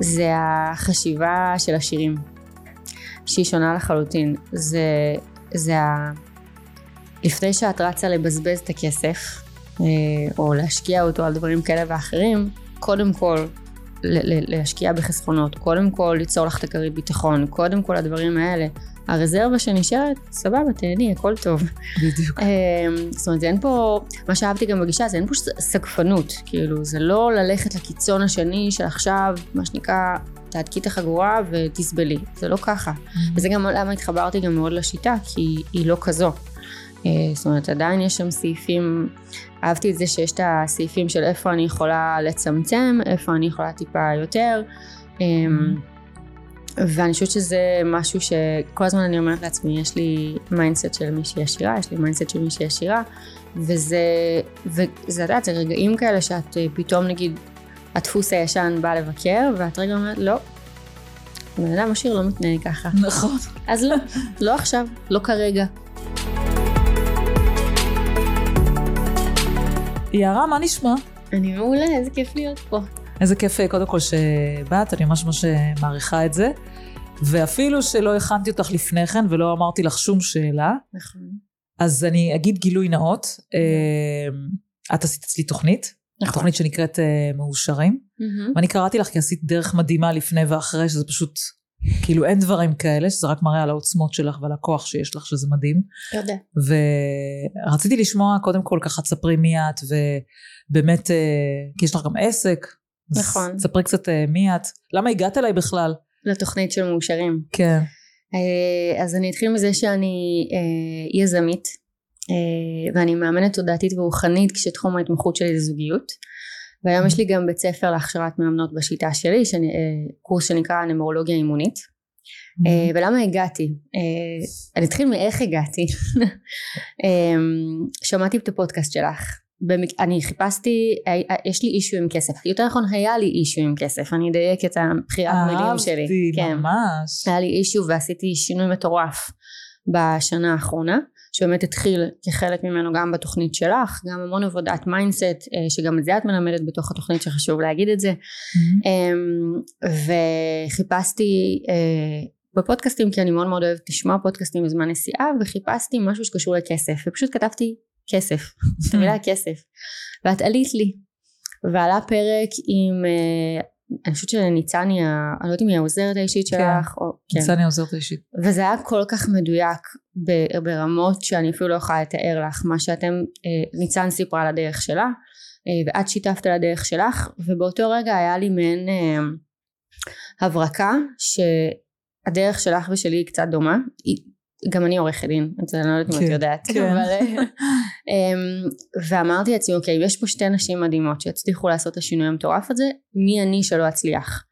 זה החשיבה של השירים, שהיא שונה לחלוטין. זה, זה ה... לפני שאת רצה לבזבז את הכסף, אה, או להשקיע אותו על דברים כאלה ואחרים, קודם כל להשקיע בחסכונות, קודם כל ליצור לך את הכרית ביטחון, קודם כל הדברים האלה. הרזרבה שנשארת, סבבה, תהני, הכל טוב. בדיוק. אמ, זאת אומרת, אין פה, מה שאהבתי גם בגישה, זה אין פה סגפנות, כאילו, זה לא ללכת לקיצון השני של עכשיו, מה שנקרא, תהדקי את החגורה ותסבלי, זה לא ככה. Mm-hmm. וזה גם למה התחברתי גם מאוד לשיטה, כי היא לא כזו. אה, זאת אומרת, עדיין יש שם סעיפים, אהבתי את זה שיש את הסעיפים של איפה אני יכולה לצמצם, איפה אני יכולה טיפה יותר. אמ, mm-hmm. ואני חושבת שזה משהו שכל הזמן אני אומרת לעצמי, יש לי mindset של מישהי עשירה, יש לי mindset של מישהי עשירה, וזה, וזה, יודעת, זה רגעים כאלה שאת אה, פתאום נגיד, הדפוס הישן בא לבקר, ואת רגע אומרת, לא, בן אדם עשיר לא מתנהג ככה. נכון. אז לא, לא עכשיו, לא כרגע. יערה, מה נשמע? אני מעולה, איזה כיף להיות פה. איזה כיף קודם כל שבאת, אני ממש ממש מעריכה את זה. ואפילו שלא הכנתי אותך לפני כן ולא אמרתי לך שום שאלה. נכון. אז אני אגיד גילוי נאות. אה, את עשית אצלי תוכנית. נכון. תוכנית שנקראת אה, מאושרים. Mm-hmm. ואני קראתי לך כי עשית דרך מדהימה לפני ואחרי, שזה פשוט, כאילו אין דברים כאלה, שזה רק מראה על העוצמות שלך ועל הכוח שיש לך, שזה מדהים. תודה. ורציתי לשמוע, קודם כל ככה תספרי מי את, ובאמת, אה, כי יש לך גם עסק, נכון. ספרי קצת אה, מי את, למה הגעת אליי בכלל? לתוכנית של מאושרים. כן. אה, אז אני אתחיל מזה שאני אה, יזמית ואני מאמנת תודעתית ורוחנית כשתחום ההתמחות שלי זה זוגיות והיום יש לי גם בית ספר להכשרת מאמנות בשיטה שלי, שאני, קורס שנקרא נמרולוגיה אימונית mm-hmm. ולמה הגעתי? אני אתחיל מאיך הגעתי שמעתי את הפודקאסט שלך במק... אני חיפשתי, יש לי אישו עם כסף, יותר נכון היה לי אישו עם כסף, אני אדייק את הבחירת מילים שלי. אהבתי, כן. ממש. היה לי אישו ועשיתי שינוי מטורף בשנה האחרונה, שבאמת התחיל כחלק ממנו גם בתוכנית שלך, גם המון עבודת mindset, אה, שגם את זה את מלמדת בתוך התוכנית שחשוב להגיד את זה, mm-hmm. וחיפשתי אה, בפודקאסטים כי אני מאוד מאוד אוהבת לשמוע פודקאסטים בזמן נסיעה וחיפשתי משהו שקשור לכסף ופשוט כתבתי כסף, את המילה כסף. ואת עלית לי. ועלה פרק עם, אה, אני חושבת שניצני, אני לא יודעת אם היא העוזרת האישית כן. שלך, או, כן. ניצני העוזרת האישית. וזה היה כל כך מדויק ברמות שאני אפילו לא יכולה לתאר לך מה שאתם, אה, ניצן סיפרה על הדרך שלה, אה, ואת שיתפת על הדרך שלך, ובאותו רגע היה לי מעין הברקה שהדרך שלך ושלי היא קצת דומה, גם אני עורכת דין, אני לא יודעת אם את כן, יודעת, כן. אבל... אמ, ואמרתי לעצמי, אוקיי, יש פה שתי נשים מדהימות שהצליחו לעשות את השינוי המטורף הזה, מי אני שלא אצליח?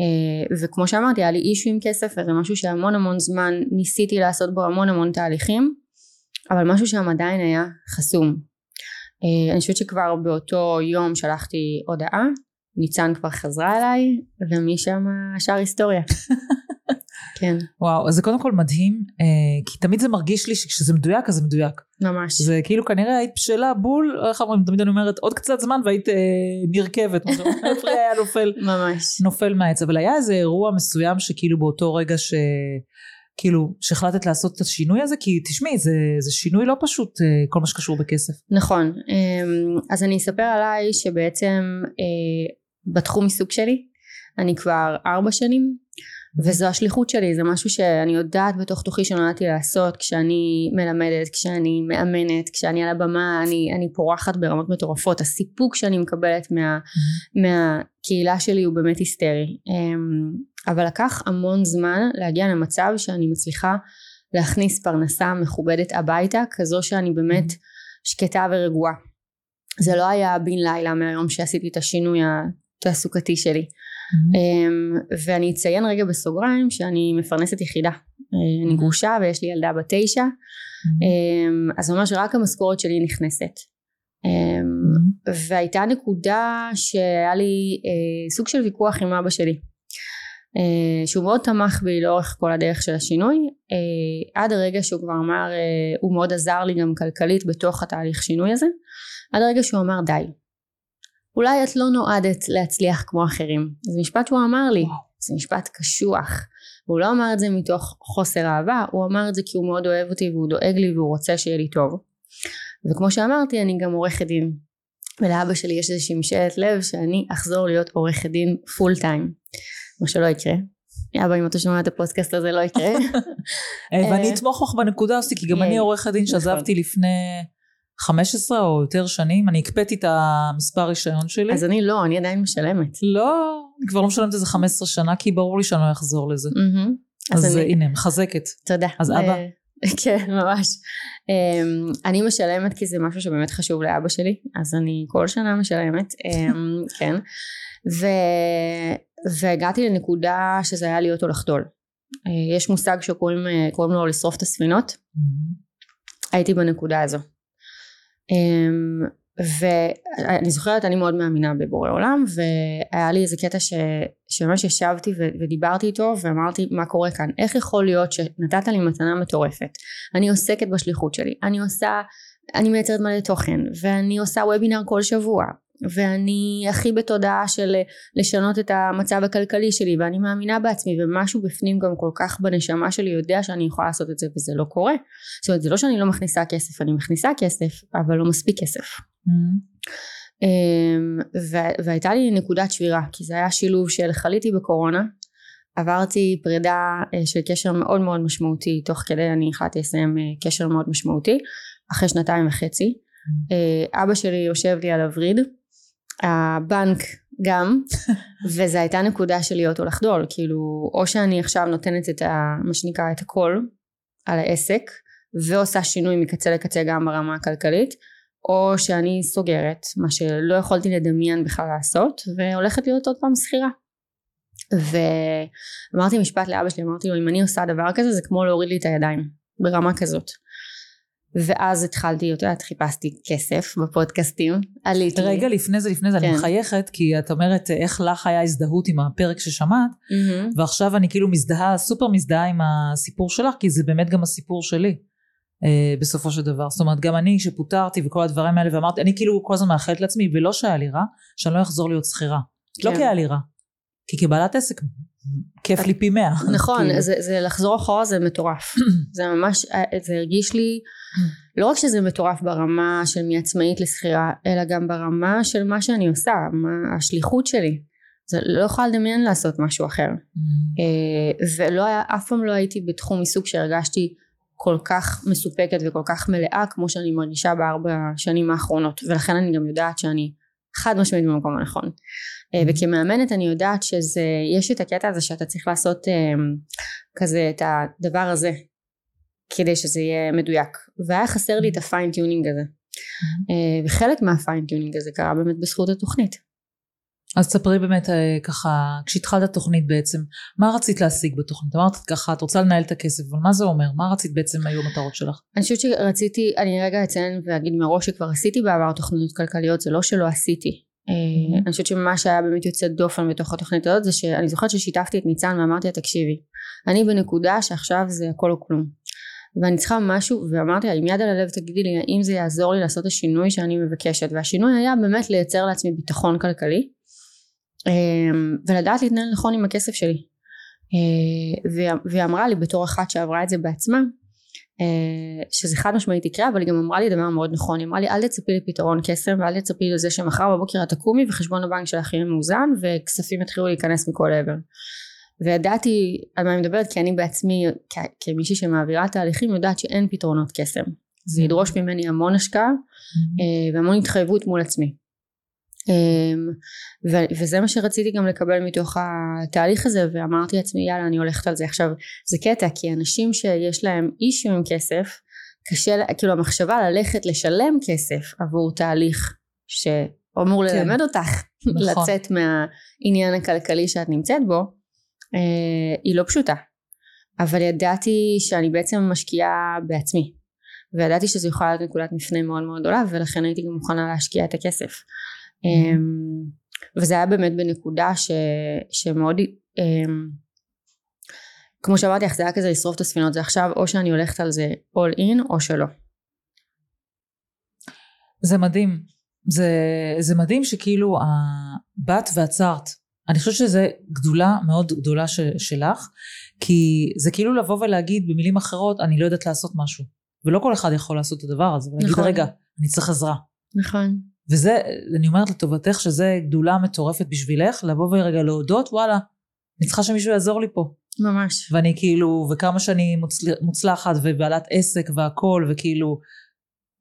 אה, וכמו שאמרתי, היה לי אישו עם כסף, וזה משהו שהמון המון זמן ניסיתי לעשות בו המון המון תהליכים, אבל משהו שם עדיין היה חסום. אה, אני חושבת שכבר באותו יום שלחתי הודעה, ניצן כבר חזרה אליי, ומשם השאר היסטוריה. כן. וואו, אז זה קודם כל מדהים, אה, כי תמיד זה מרגיש לי שכשזה מדויק אז זה מדויק. ממש. זה כאילו כנראה היית בשלה בול, איך אומרים, תמיד אני אומרת עוד קצת זמן והיית אה, נרכבת, הפרי היה נופל, ממש. נופל מהעץ, אבל היה איזה אירוע מסוים שכאילו באותו רגע ש... כאילו, שהחלטת לעשות את השינוי הזה? כי תשמעי, זה, זה שינוי לא פשוט אה, כל מה שקשור בכסף. נכון. אמ, אז אני אספר עליי שבעצם אה, בתחום עיסוק שלי, אני כבר ארבע שנים וזו השליחות שלי זה משהו שאני יודעת בתוך תוכי שנולדתי לעשות כשאני מלמדת כשאני מאמנת כשאני על הבמה אני, אני פורחת ברמות מטורפות. הסיפוק שאני מקבלת מה, מהקהילה שלי הוא באמת היסטרי. אמ, אבל לקח המון זמן להגיע למצב שאני מצליחה להכניס פרנסה מכובדת הביתה כזו שאני באמת שקטה ורגועה. זה לא היה בן לילה מהיום שעשיתי את השינוי התעסוקתי שלי Mm-hmm. ואני אציין רגע בסוגריים שאני מפרנסת יחידה אני mm-hmm. גרושה ויש לי ילדה בת תשע mm-hmm. אז ממש רק המשכורת שלי נכנסת mm-hmm. והייתה נקודה שהיה לי אה, סוג של ויכוח עם אבא שלי אה, שהוא מאוד תמך בי לאורך כל הדרך של השינוי אה, עד הרגע שהוא כבר אמר הוא מאוד עזר לי גם כלכלית בתוך התהליך שינוי הזה עד הרגע שהוא אמר די אולי את לא נועדת להצליח כמו אחרים. זה משפט שהוא אמר לי. זה משפט קשוח. הוא לא אמר את זה מתוך חוסר אהבה הוא אמר את זה כי הוא מאוד אוהב אותי והוא דואג לי והוא רוצה שיהיה לי טוב. וכמו שאמרתי אני גם עורכת דין. ולאבא שלי יש איזושהי משאלת לב שאני אחזור להיות עורכת דין פול טיים מה שלא יקרה. אבא אם אתה שומע את הפודקאסט הזה לא יקרה. אה, ואני אה, אתמוך בך בנקודה הזאת, כי גם אני עורכת דין נכון. שעזבתי לפני 15 או יותר שנים, אני הקפאתי את המספר רישיון שלי. אז אני לא אני עדיין משלמת לא, אני כבר לא משלמת איזה 15 שנה, כי ברור לי שאני לא אחזור לזה. מהמם. אז אז אני הנה, מחזקת. תודה. אז אבא? אה, כן, ממש. אמ, אני משלמת כי זה משהו שבאמת חשוב לאבא שלי, אז אני כל שנה משלמת, אמ, כן. ו... והגעתי לנקודה שזה היה להיות או לחדול. אה, יש מושג שקוראים אה, לו לשרוף את הספינות, הייתי בנקודה הזו. אמ, ואני זוכרת אני מאוד מאמינה בבורא עולם והיה לי איזה קטע ש, שממש ישבתי ו, ודיברתי איתו ואמרתי מה קורה כאן? איך יכול להיות שנתת לי מתנה מטורפת? אני עוסקת בשליחות שלי. אני עושה אני מייצרת מלא תוכן ואני עושה וובינר כל שבוע ואני הכי בתודעה של לשנות את המצב הכלכלי שלי ואני מאמינה בעצמי ומשהו בפנים גם כל כך בנשמה שלי יודע שאני יכולה לעשות את זה וזה לא קורה. זאת אומרת זה לא שאני לא מכניסה כסף אני מכניסה כסף אבל לא מספיק כסף. אמ, ו- והייתה לי נקודת שבירה כי זה היה שילוב של חליתי בקורונה עברתי פרידה אה, של קשר מאוד מאוד משמעותי תוך כדי אני החלטתי לסיים אה, קשר מאוד משמעותי אחרי שנתיים וחצי. אה, אבא שלי יושב לי על הווריד הבנק גם וזו הייתה נקודה של להיות או לחדול כאילו או שאני עכשיו נותנת את ה, מה שנקרא את הכל על העסק ועושה שינוי מקצה לקצה גם ברמה הכלכלית או שאני סוגרת מה שלא יכולתי לדמיין בכלל לעשות והולכת להיות עוד פעם שכירה. ואמרתי משפט לאבא שלי אמרתי לו אם אני עושה דבר כזה זה כמו להוריד לי את הידיים ברמה כזאת ואז התחלתי, את יודעת, חיפשתי כסף בפודקאסטים, עליתי. רגע, לפני זה, לפני זה, אני כן. מחייכת, כי את אומרת איך לך היה הזדהות עם הפרק ששמעת, מהמם. ועכשיו אני כאילו מזדהה, סופר מזדהה עם הסיפור שלך, כי זה באמת גם הסיפור שלי. אה, בסופו של דבר. זאת אומרת, גם אני שפוטרתי וכל הדברים האלה, ואמרתי, אני כאילו כל הזמן מאחלת לעצמי, ולא שהיה לי רע, שאני לא אחזור להיות שכירה. לא כן. כי היה לי רע. כי כבעלת עסק, כיף לי פי מאה. נכון, כאילו. זה, זה לחזור אחורה זה מטורף. זה ממש, זה הרגיש לי, לא רק שזה מטורף ברמה של מעצמאית לשכירה, אלא גם ברמה של מה שאני עושה, מה השליחות שלי. זה לא יכולה לדמיין לעשות משהו אחר. אה, ולא היה, אף פעם לא הייתי בתחום עיסוק שהרגשתי כל כך מסופקת וכל כך מלאה כמו שאני מרגישה בארבע השנים האחרונות ולכן אני גם יודעת שאני חד משמעית במקום הנכון. אה, וכמאמנת אני יודעת שזה יש את הקטע הזה שאתה צריך לעשות אה, כזה את הדבר הזה כדי שזה יהיה מדויק. והיה חסר לי את ה fine-tuning הזה. אה, וחלק מה fine-tuning הזה קרה באמת בזכות התוכנית אז תספרי באמת אה, ככה, כשהתחלת תוכנית בעצם, מה רצית להשיג בתוכנית? אמרת ככה, את רוצה לנהל את הכסף, אבל מה זה אומר? מה רצית בעצם היו המטרות שלך? אני חושבת שרציתי, אני רגע אציין ואגיד מראש שכבר עשיתי בעבר תוכניות כלכליות, זה לא שלא עשיתי. אה, אני חושבת שמה שהיה באמת יוצא דופן בתוך התוכנית הזאת זה שאני זוכרת ששיתפתי את ניצן ואמרתי לה תקשיבי, אני בנקודה שעכשיו זה הכל או כלום. ואני צריכה משהו ואמרתי לה עם יד על הלב תגידי לי האם זה יעזור לי לעשות השינוי שאני מבקשת והשינוי היה באמת לייצר לעצמי ביטחון כלכלי ולדעת להתנהל נכון עם הכסף שלי. אה, והיא- אמרה לי בתור אחת שעברה את זה בעצמה אה, שזה חד משמעית יקרה אבל היא גם אמרה לי דבר מאוד נכון. היא אמרה לי אל תצפי לפתרון קסם ואל תצפי לזה שמחר בבוקר את תקומי וחשבון הבנק שלך יהיה מאוזן וכספים יתחילו להיכנס מכל עבר. וידעתי על מה אני מדברת כי אני בעצמי כ- כמישהי שמעבירה תהליכים יודעת שאין פתרונות קסם. זה ידרוש ממני המון השקעה אה, והמון התחייבות מול עצמי. אמ, ו- וזה מה שרציתי גם לקבל מתוך התהליך הזה ואמרתי לעצמי יאללה אני הולכת על זה עכשיו זה קטע כי אנשים שיש להם אישיו עם כסף קשה כאילו המחשבה ללכת לשלם כסף עבור תהליך שאמור כן. ללמד אותך נכון. לצאת מהעניין הכלכלי שאת נמצאת בו אה, היא לא פשוטה אבל ידעתי שאני בעצם משקיעה בעצמי וידעתי שזו יכולה להיות נקודת מפנה מאוד מאוד גדולה ולכן הייתי גם מוכנה להשקיע את הכסף אמ, וזה היה באמת בנקודה ש, שמאוד אמ, כמו שאמרתי לך זה היה כזה לשרוף את הספינות זה עכשיו או שאני הולכת על זה all in או שלא זה מדהים. זה, זה מדהים שכאילו באת ועצרת. אני חושבת שזו גדולה מאוד גדולה ש, שלך, כי זה כאילו לבוא ולהגיד במילים אחרות, אני לא יודעת לעשות משהו. ולא כל אחד יכול לעשות את הדבר הזה, ולהגיד, נכון. רגע, אני צריך עזרה. נכון. וזה, אני אומרת לטובתך, שזה גדולה מטורפת בשבילך, לבוא ורגע להודות, וואלה, אני צריכה שמישהו יעזור לי פה. ממש. ואני כאילו, וכמה שאני מוצל, מוצלחת ובעלת עסק והכל, וכאילו,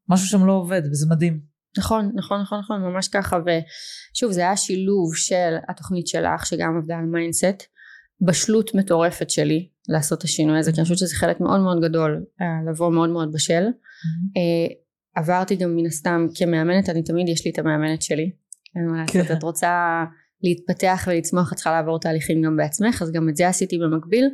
משהו שם לא עובד, וזה מדהים. נכון, נכון, נכון, נכון, ממש ככה, ושוב, זה היה שילוב של התוכנית שלך, שגם עבדה על mindset, בשלות מטורפת שלי לעשות את השינוי הזה, כי אני חושבת שזה חלק מאוד מאוד גדול, אה, לבוא מאוד מאוד בשל. עברתי גם מן הסתם כמאמנת, אני תמיד יש לי את המאמנת שלי. אין מה לעשות, כן. את רוצה להתפתח ולצמוח, את צריכה לעבור תהליכים גם בעצמך, אז גם את זה עשיתי במקביל.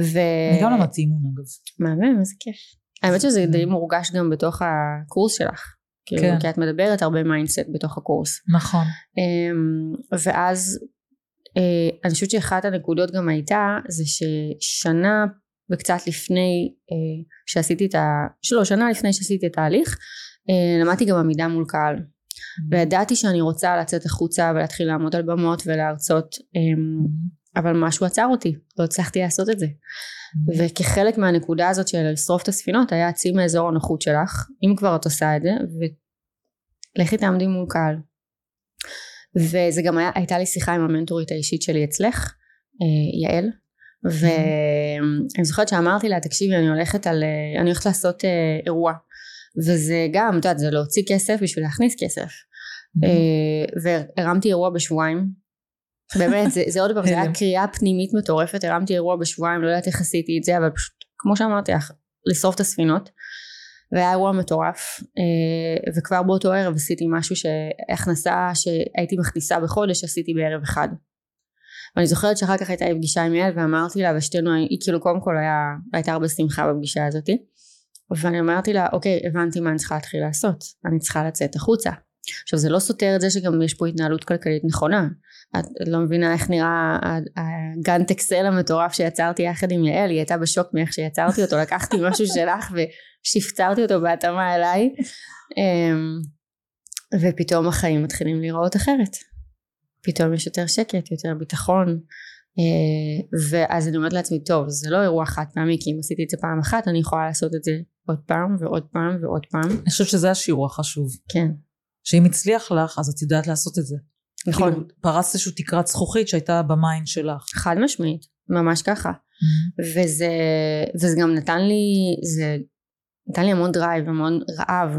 ו... אני גם למדתי אימון אגב. מהמם, איזה כיף. האמת שזה די מורגש גם בתוך הקורס שלך. כאילו, כן. כי את מדברת הרבה mindset בתוך הקורס. נכון. אמ, ואז אה, אני חושבת שאחת הנקודות גם הייתה זה ששנה וקצת לפני אה, שעשיתי את ה... שלא, שנה לפני שעשיתי את ההליך אה, למדתי גם עמידה מול קהל mm-hmm. וידעתי שאני רוצה לצאת החוצה ולהתחיל לעמוד על במות ולהרצות אמ, mm-hmm. אבל משהו עצר אותי לא הצלחתי לעשות את זה mm-hmm. וכחלק מהנקודה הזאת של לשרוף את הספינות היה צאי מאזור הנוחות שלך אם כבר את עושה את זה ולכי תעמדי מול קהל וזה גם היה, הייתה לי שיחה עם המנטורית האישית שלי אצלך יעל ואני זוכרת שאמרתי לה תקשיבי אני הולכת על אה, אני הולכת לעשות אה, אירוע. וזה גם את יודעת זה להוציא כסף בשביל להכניס כסף. אה, והרמתי אירוע בשבועיים. באמת זה, זה עוד פעם זה היה קריאה פנימית מטורפת הרמתי אירוע בשבועיים לא יודעת איך עשיתי את זה אבל פשוט כמו שאמרתי לך לשרוף את הספינות. והיה אירוע מטורף וכבר באותו ערב עשיתי משהו שהכנסה שהייתי מכניסה בחודש עשיתי בערב אחד ואני זוכרת שאחר כך הייתה לי פגישה עם יעל ואמרתי לה ושתינו היא כאילו קודם כל היה, הייתה הרבה שמחה בפגישה הזאתי. ואני אמרתי לה אוקיי הבנתי מה אני צריכה להתחיל לעשות. אני צריכה לצאת החוצה. עכשיו זה לא סותר את זה שגם יש פה התנהלות כלכלית נכונה. את לא מבינה איך נראה הגן טקסל המטורף שיצרתי יחד עם יעל. היא הייתה בשוק מאיך שיצרתי אותו. לקחתי משהו שלך ושפצרתי אותו בהתאמה אליי. אמ, ופתאום החיים מתחילים להיראות אחרת פתאום יש יותר שקט, יותר ביטחון אה, ואז אני אומרת לעצמי טוב זה לא אירוע חד פעמי כי אם עשיתי את זה פעם אחת אני יכולה לעשות את זה עוד פעם ועוד פעם ועוד פעם. אני חושבת שזה השיעור החשוב. כן. שאם הצליח לך אז את יודעת לעשות את זה. נכון. כאילו, פרצת איזושהי תקרת זכוכית שהייתה ב mind שלך. חד משמעית, ממש ככה. Mm-hmm. וזה, וזה גם נתן לי, זה נתן לי המון drive, המון רעב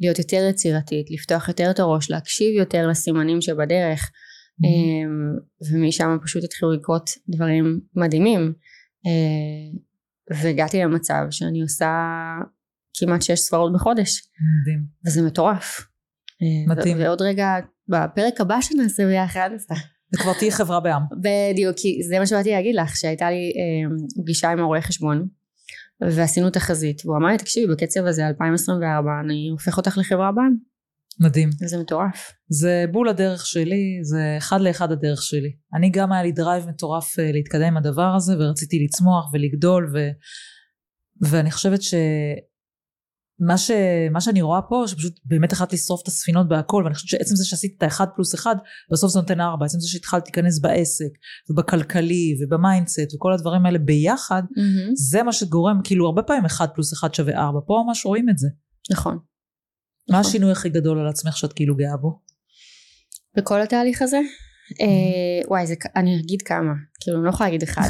להיות יותר יצירתית, לפתוח יותר את הראש, להקשיב יותר לסימנים שבדרך. Mm-hmm. ומשם פשוט התחילו לקרות דברים מדהימים. אה, והגעתי למצב שאני עושה כמעט שש ספרות בחודש. מדהים. וזה מטורף. אה, מדהים. ועוד רגע בפרק הבא שנעשה ביחד וכבר תהיי חברה בע"מ. בדיוק כי זה מה שבאתי להגיד לך שהייתה לי אה, פגישה עם הרואה חשבון ועשינו תחזית והוא אמר לי תקשיבי בקצב הזה 2024 אני הופך אותך לחברה בע"מ מדהים. זה מטורף. זה בול הדרך שלי, זה אחד לאחד הדרך שלי. אני גם היה לי drive מטורף אה, להתקדם עם הדבר הזה, ורציתי לצמוח ולגדול, ו... ואני חושבת שמה ש... מה שאני רואה פה, שפשוט באמת החלטתי לשרוף את הספינות בהכל, ואני חושבת שעצם זה שעשיתי את האחד פלוס אחד, בסוף זה נותן ארבע. עצם זה שהתחלתי להיכנס בעסק, ובכלכלי, וב mindset, וכל הדברים האלה ביחד, mm-hmm. זה מה שגורם, כאילו הרבה פעמים אחד פלוס אחד שווה ארבע. פה ממש רואים את זה. נכון. מה נכון. השינוי הכי גדול על עצמך שאת כאילו גאה בו? בכל התהליך הזה? אה, וואי, זה, אני אגיד כמה, כאילו אני לא יכולה להגיד אחד.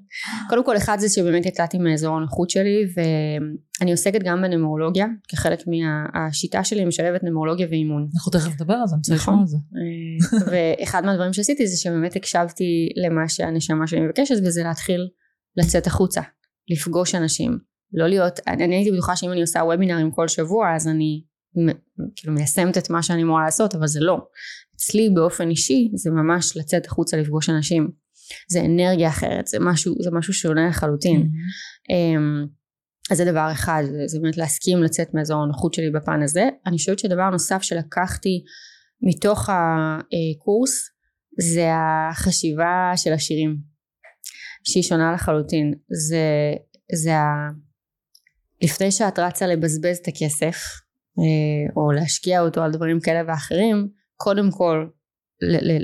קודם כל אחד זה שבאמת יצאתי מאזור הנוחות שלי ואני עוסקת גם בנמרולוגיה, כחלק מהשיטה שלי משלבת נמרולוגיה ואימון. אנחנו תכף נדבר על זה, אני רוצה לשמוע על זה. אה, ואחד מהדברים שעשיתי זה שבאמת הקשבתי למה שהנשמה שלי מבקשת וזה להתחיל לצאת החוצה, לפגוש אנשים, לא להיות, אני הייתי בטוחה שאם אני עושה וובינרים כל שבוע אז אני כאילו מיישמת את מה שאני אמורה לעשות אבל זה לא. אצלי באופן אישי זה ממש לצאת החוצה לפגוש אנשים. זה אנרגיה אחרת זה משהו זה משהו שונה לחלוטין. Mm-hmm. אז זה דבר אחד זה, זה באמת להסכים לצאת מאזור הנוחות שלי בפן הזה. אני חושבת שדבר נוסף שלקחתי מתוך הקורס זה החשיבה של השירים שהיא שונה לחלוטין. זה זה ה... לפני שאת רצה לבזבז את הכסף או להשקיע אותו על דברים כאלה ואחרים קודם כל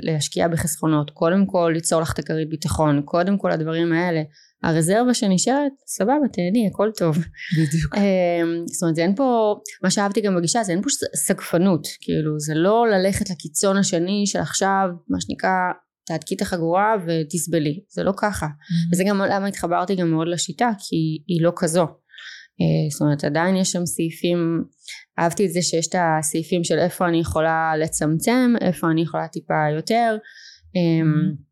להשקיע בחסכונות קודם כל ליצור לך את הכרית ביטחון קודם כל הדברים האלה. הרזרבה שנשארת סבבה תהני הכל טוב. בדיוק. זאת אומרת אין פה מה שאהבתי גם בגישה זה אין פה סגפנות כאילו זה לא ללכת לקיצון השני שעכשיו מה שנקרא תהדקי את החגורה ותסבלי. זה לא ככה. Mm-hmm. וזה גם למה התחברתי גם מאוד לשיטה כי היא לא כזו. אה, זאת אומרת עדיין יש שם סעיפים אהבתי את זה שיש את הסעיפים של איפה אני יכולה לצמצם איפה אני יכולה טיפה יותר mm-hmm.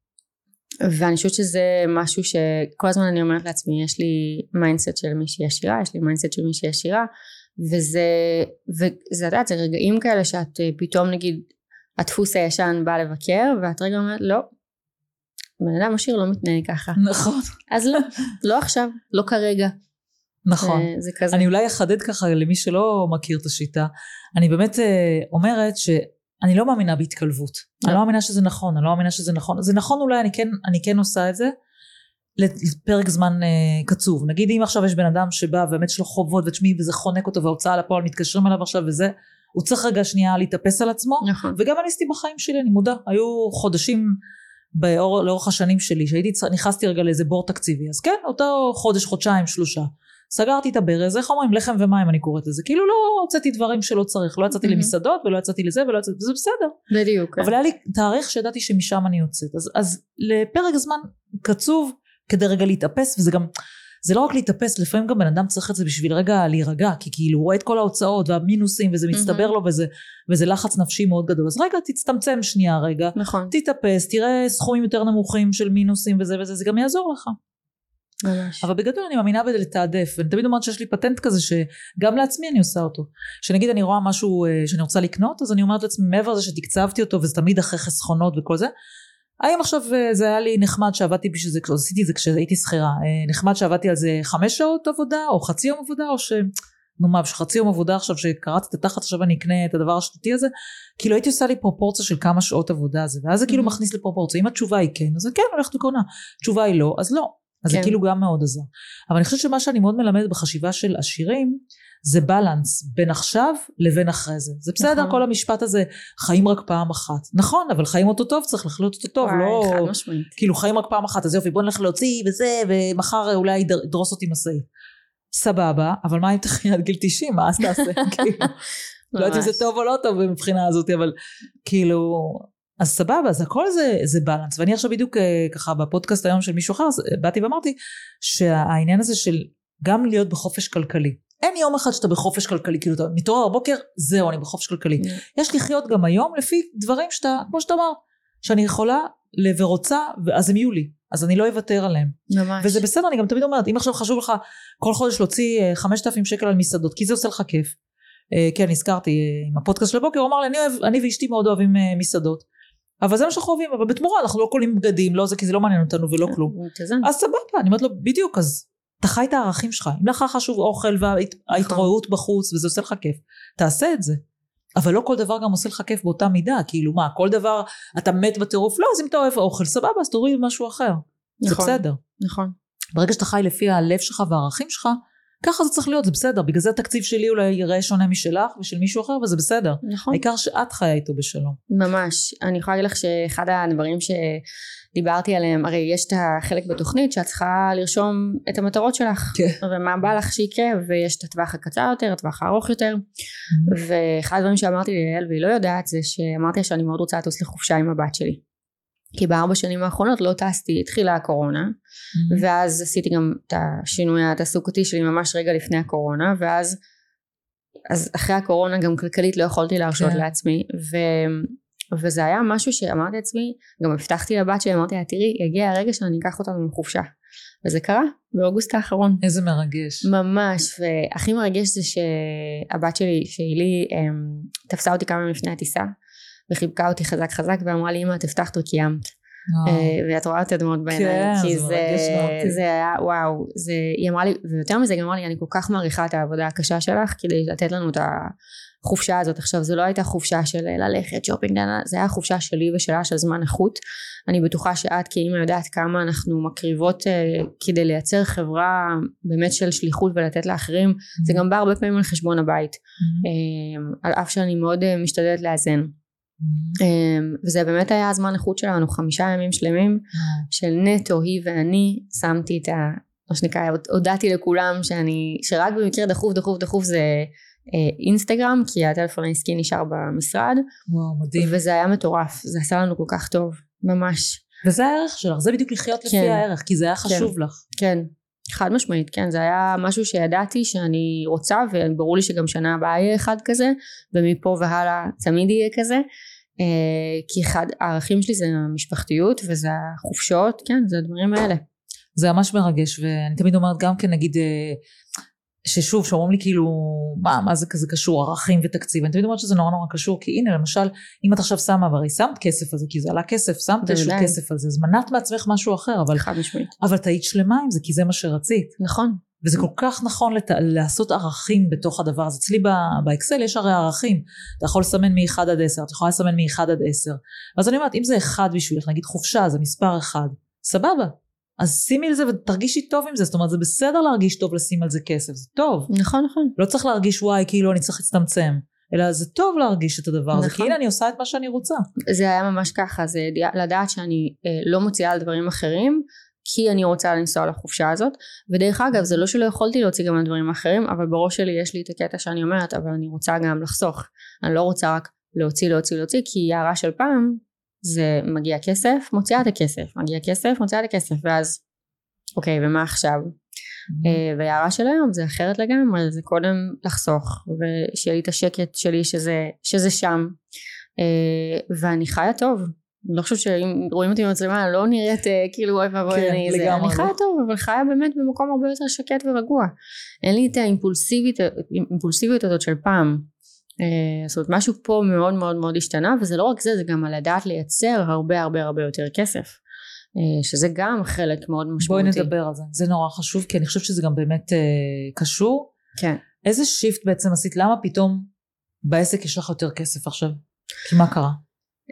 ואני חושבת שזה משהו שכל הזמן אני אומרת לעצמי יש לי mindset של מישהי עשירה יש לי mindset של מישהי עשירה וזה וזה יודעת זה רגעים כאלה שאת אה, פתאום נגיד הדפוס הישן בא לבקר ואת רגע אומרת לא בן אדם עשיר לא מתנהג ככה נכון אז לא לא עכשיו לא כרגע נכון זה, זה כזה אני אולי אחדד ככה למי שלא מכיר את השיטה אני באמת אה, אומרת ש אני לא מאמינה בהתקלבות. לא. אני לא מאמינה שזה נכון, אני לא מאמינה שזה נכון. זה נכון אולי, אני כן, אני כן עושה את זה לפרק זמן אה, קצוב. נגיד אם עכשיו יש בן אדם שבא ובאמת יש לו חובות ותשמעי וזה חונק אותו וההוצאה לפועל מתקשרים אליו עכשיו וזה, הוא צריך רגע שנייה להתאפס על עצמו. נכון. וגם אני עשיתי בחיים שלי, אני מודה. היו חודשים באור, לאורך השנים שלי שהייתי, נכנסתי רגע לאיזה בור תקציבי. אז כן, אותו חודש, חודשיים, שלושה. סגרתי את הברז, איך אומרים, לחם ומים אני קוראת לזה, כאילו לא הוצאתי דברים שלא צריך, לא יצאתי למסעדות ולא יצאתי לזה ולא יצאתי, וזה בסדר. בדיוק. אבל היה לי תאריך שידעתי שמשם אני יוצאת, אז, אז לפרק זמן קצוב כדי רגע להתאפס, וזה גם, זה לא רק להתאפס, לפעמים גם בן אדם צריך את זה בשביל רגע להירגע, כי כאילו הוא רואה את כל ההוצאות והמינוסים וזה מצטבר לו וזה, וזה לחץ נפשי מאוד גדול, אז רגע תצטמצם שנייה רגע, נכון. תתאפס, תראה סכומים יותר נמוכים של מינוסים וזה וזה, זה גם יעזור לך. ממש. אבל בגדול אני מאמינה בלתעדף ואני תמיד אומרת שיש לי פטנט כזה שגם לעצמי אני עושה אותו. שנגיד אני רואה משהו אה, שאני רוצה לקנות אז אני אומרת לעצמי מעבר לזה שתקצבתי אותו וזה תמיד אחרי חסכונות וכל זה האם עכשיו אה, זה היה לי נחמד שעבדתי בשביל זה עשיתי את זה כשהייתי שכירה אה, נחמד שעבדתי על זה חמש שעות עבודה או חצי יום עבודה או ש... נו מה חצי יום עבודה עכשיו שקראתי את התחת עכשיו אני אקנה את הדבר השנתי הזה? כאילו הייתי עושה לי פרופורציה של כמה שעות עבודה זה ואז זה כאילו מכניס לפרופורציה. אם התשובה היא כן אז כן הולכת וקונה. תשובה היא לא אז לא אז כן. זה כאילו גם מאוד עזר. אבל אני חושבת שמה שאני מאוד מלמדת בחשיבה של עשירים, זה בלנס בין עכשיו לבין אחרי זה. זה בסדר נכון. כל המשפט הזה, חיים רק פעם אחת. נכון, אבל חיים אותו טוב, צריך לחיות אותו טוב, וואי, לא... חד משמעית. כאילו חיים רק פעם אחת, אז יופי בוא נלך להוציא וזה, ומחר אולי ידרוס אותי משאית. סבבה, אבל מה אם תחי עד גיל 90, מה אז תעשה? כאילו, לא יודעת אם זה טוב או לא טוב מבחינה הזאת, אבל כאילו, אז סבבה, אז הכל זה, זה בלנס. ואני עכשיו בדיוק אה, ככה בפודקאסט היום של מישהו אחר, אה, באתי ואמרתי שהעניין הזה של גם להיות בחופש כלכלי. אין יום אחד שאתה בחופש כלכלי, כאילו אתה מתעורר בבוקר, זהו, אני בחופש כלכלי. Yeah. יש לחיות גם היום לפי דברים שאתה, כמו שאתה אמר, שאני יכולה ורוצה, אז הם יהיו לי. אז אני לא אוותר עליהם. ממש. וזה בסדר, אני גם תמיד אומרת, אם עכשיו חשוב לך כל חודש להוציא 5,000 אה, שקל על מסעדות, כי זה עושה לך כיף. כן, הזכרתי עם הפודקאסט של הבוקר, הוא אמר לי, אני, אוהב, אני ואשתי מאוד אוהבים מסעדות. אבל זה מה שאנחנו אוהבים, אבל בתמורה אנחנו לא קונים בגדים, לא זה, כי זה לא מעניין אותנו ולא כלום. אז סבבה, אני אומרת לו, בדיוק, אז אתה חי את הערכים שלך. אם לך חשוב אוכל וההתראות בחוץ וזה עושה לך כיף, תעשה את זה. אבל לא כל דבר גם עושה לך כיף באותה מידה, כאילו מה, כל דבר אתה מת בטירוף, לא, אז אם אתה אוהב אוכל, סבבה, אז תוריד משהו אחר. זה נכון, בסדר. נכון. ברגע שאתה חי לפי הלב שלך והערכים שלך, ככה זה צריך להיות, זה בסדר. בגלל זה התקציב שלי אולי ייראה שונה משלך ושל מישהו אחר, וזה בסדר. נכון. העיקר שאת חיה איתו בשלום. ממש. אני יכולה להגיד לך שאחד הדברים שדיברתי עליהם, הרי יש את החלק בתוכנית שאת צריכה לרשום את המטרות שלך. כן. ומה בא לך שיקרה, ויש את הטווח הקצר יותר, הטווח הארוך יותר. Mm-hmm. ואחד הדברים שאמרתי ליעל והיא לא יודעת, זה שאמרתי שאני מאוד רוצה לטוס לחופשה עם הבת שלי. כי בארבע שנים האחרונות לא טסתי, התחילה הקורונה mm-hmm. ואז עשיתי גם את השינוי התעסוקתי שלי ממש רגע לפני הקורונה ואז אז אחרי הקורונה גם כלכלית לא יכולתי להרשות כן. לעצמי ו, וזה היה משהו שאמרתי לעצמי גם הבטחתי לבת שלי אמרתי לה תראי יגיע הרגע שאני אקח אותנו לחופשה וזה קרה באוגוסט האחרון איזה מרגש ממש והכי מרגש זה שהבת שלי שהיא לי תפסה אותי כמה ימים לפני הטיסה וחיבקה אותי חזק חזק ואמרה לי אמא את הבטחת וקיימת ואת רואה את הדמות בעיניים, כן, כי זה אותי. זה היה וואו, זה, היא אמרה לי, ויותר מזה היא אמרה לי, אני כל כך מעריכה את העבודה הקשה שלך כדי לתת לנו את החופשה הזאת. עכשיו זו לא הייתה חופשה של ללכת שופינג, זה היה חופשה שלי ושלה של זמן איכות. אני בטוחה שאת כאימא יודעת כמה אנחנו מקריבות אה, כדי לייצר חברה באמת של שליחות ולתת לאחרים, זה גם בא הרבה פעמים על חשבון הבית, אה, על אף שאני מאוד אה, משתדלת לאזן. אמ, וזה באמת היה הזמן איכות שלנו חמישה ימים שלמים של נטו היא ואני שמתי את ה... מה שנקרא הודעתי לכולם שאני שרק במקרה דחוף דחוף דחוף זה אה, אינסטגרם כי הטלפון העסקי נשאר במשרד וואו, מדהים. וזה היה מטורף זה עשה לנו כל כך טוב ממש וזה הערך שלך, זה בדיוק לחיות לפי כן. הערך, כי זה היה חשוב לך. כן חד משמעית כן זה היה משהו שידעתי שאני רוצה וברור לי שגם שנה הבאה יהיה אחד כזה ומפה והלאה תמיד יהיה כזה. אה, כי אחד הערכים שלי זה המשפחתיות וזה החופשות כן זה הדברים האלה. זה ממש מרגש, ואני תמיד אומרת גם כן, נגיד, אה, ששוב, שאומרים לי כאילו, מה, מה זה כזה קשור, ערכים ותקציב, אני תמיד אומרת שזה נורא נורא קשור, כי הנה, למשל, אם את עכשיו שמה, והרי שמת כסף על זה, כי זה עלה כסף, שמת איזשהו. כסף על זה, אז מנעת מעצמך משהו אחר, אבל, אבל את היית שלמה עם זה, כי זה מה שרצית. נכון וזה כל כך נכון לת... לעשות ערכים בתוך הדבר הזה. אצלי ב- באקסל יש הרי ערכים. אתה יכול לסמן מ-1 עד 10, את יכולה לסמן מ-1 עד 10. אז אני אומרת, אם זה אחד בשבילך, נגיד חופשה, זה מספר אחד, סבבה. אז שימי על זה ותרגישי טוב עם זה. זאת אומרת, זה בסדר להרגיש טוב לשים על זה כסף, זה טוב. נכון נכון לא צריך להרגיש וואי, כאילו אני צריך להצטמצם. אלא זה טוב להרגיש את הדבר הזה, נכון. הנה אני עושה את מה שאני רוצה. זה היה ממש ככה זה לדעת שאני אה, לא מוציאה על דברים אחרים כי אני רוצה לנסוע לחופשה הזאת ודרך אגב זה לא שלא יכולתי להוציא גם על דברים אחרים אבל בראש שלי יש לי את הקטע שאני אומרת אבל אני רוצה גם לחסוך אני לא רוצה רק להוציא להוציא להוציא כי הערה של פעם זה מגיע כסף מוציאה את הכסף מגיע כסף מוציאה את הכסף ואז אוקיי ומה עכשיו? אה, וההערה של היום זה אחרת לגמרי זה קודם לחסוך ושיהיה לי את השקט שלי שזה, שזה שם. אה, ואני חיה טוב. אני לא חושבת שאם רואים אותי במצלמה לא נראית אה, כאילו אוי ואבוי כן, אני, זה, לגמרי. אני חיה. טוב אבל חיה באמת במקום הרבה יותר שקט ורגוע. אין לי את האימפולסיביות הזאת של פעם זאת אומרת משהו פה מאוד מאוד מאוד השתנה וזה לא רק זה זה גם על לדעת לייצר הרבה הרבה הרבה יותר כסף אה, שזה גם חלק מאוד בואי משמעותי נדבר על זה. זה נורא חשוב, כי אני חושבת שזה גם באמת אה, קשור. כן איזה שיפט בעצם עשית? למה פתאום בעסק יש לך יותר כסף עכשיו? כי מה קרה?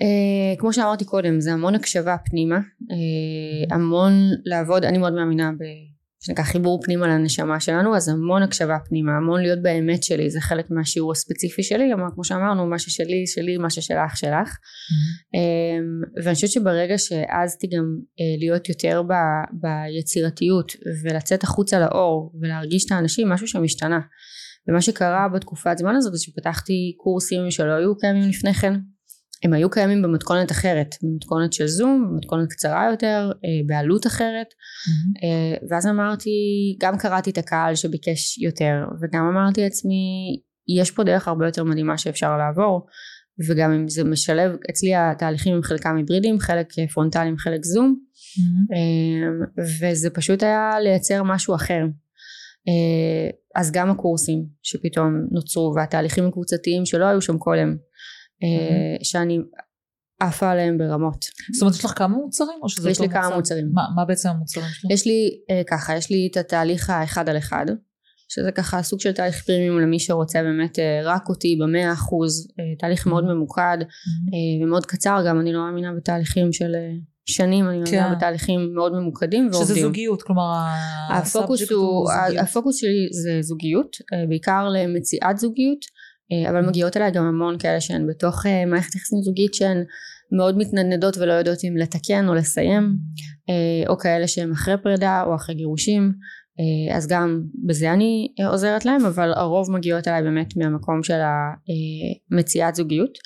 Uh, כמו שאמרתי קודם זה המון הקשבה פנימה uh, המון לעבוד אני מאוד מאמינה ב... שנקרא חיבור פנימה לנשמה שלנו אז המון הקשבה פנימה המון להיות באמת שלי זה חלק מהשיעור הספציפי שלי אבל כמו שאמרנו מה ששלי שלי מה ששלך שלך. Um, ואני חושבת שברגע שהעזתי גם uh, להיות יותר ב, ביצירתיות ולצאת החוצה לאור ולהרגיש את האנשים משהו שם השתנה ומה שקרה בתקופת זמן הזאת זה שפתחתי קורסים שלא היו קיימים לפני כן הם היו קיימים במתכונת אחרת, במתכונת של זום, במתכונת קצרה יותר, אה, בעלות אחרת, אה, ואז אמרתי, גם קראתי את הקהל שביקש יותר, וגם אמרתי לעצמי, יש פה דרך הרבה יותר מדהימה שאפשר לעבור, וגם אם זה משלב, אצלי התהליכים הם חלקם היברידים, חלק פרונטליים, חלק זום, אה, וזה פשוט היה לייצר משהו אחר. אז גם הקורסים שפתאום נוצרו, והתהליכים הקבוצתיים שלא היו שם קודם, אה, שאני עפה עליהם ברמות. זאת אומרת, יש לך כמה מוצרים? או שזה יש לי כמה מוצר? מוצרים. מה, מה בעצם המוצרים שלך? יש לי אה, ככה, יש לי את התהליך האחד על אחד, שזה ככה סוג של תהליך פרימיום למי שרוצה באמת אה, רק אותי במאה אחוז, אה, תהליך מאוד ממוקד אה, ומאוד קצר גם, אני לא מאמינה בתהליכים של אה, שנים, אני מאמינה כן. בתהליכים מאוד ממוקדים ועובדים. שזה זוגיות, כלומר, הפוקוס, ה subject הוא, זוגיות. הפוקוס שלי זה זוגיות, אה, בעיקר למציאת זוגיות, אבל מגיעות אליי גם המון כאלה שהן בתוך אה, מערכת יחסים זוגית שהן מאוד מתנדנדות ולא יודעות אם לתקן או לסיים, אה, או כאלה שהן אחרי פרידה או אחרי גירושים, אה, אז גם בזה אני אה, עוזרת להם, אבל הרוב מגיעות אליי באמת מהמקום של המציאת זוגיות.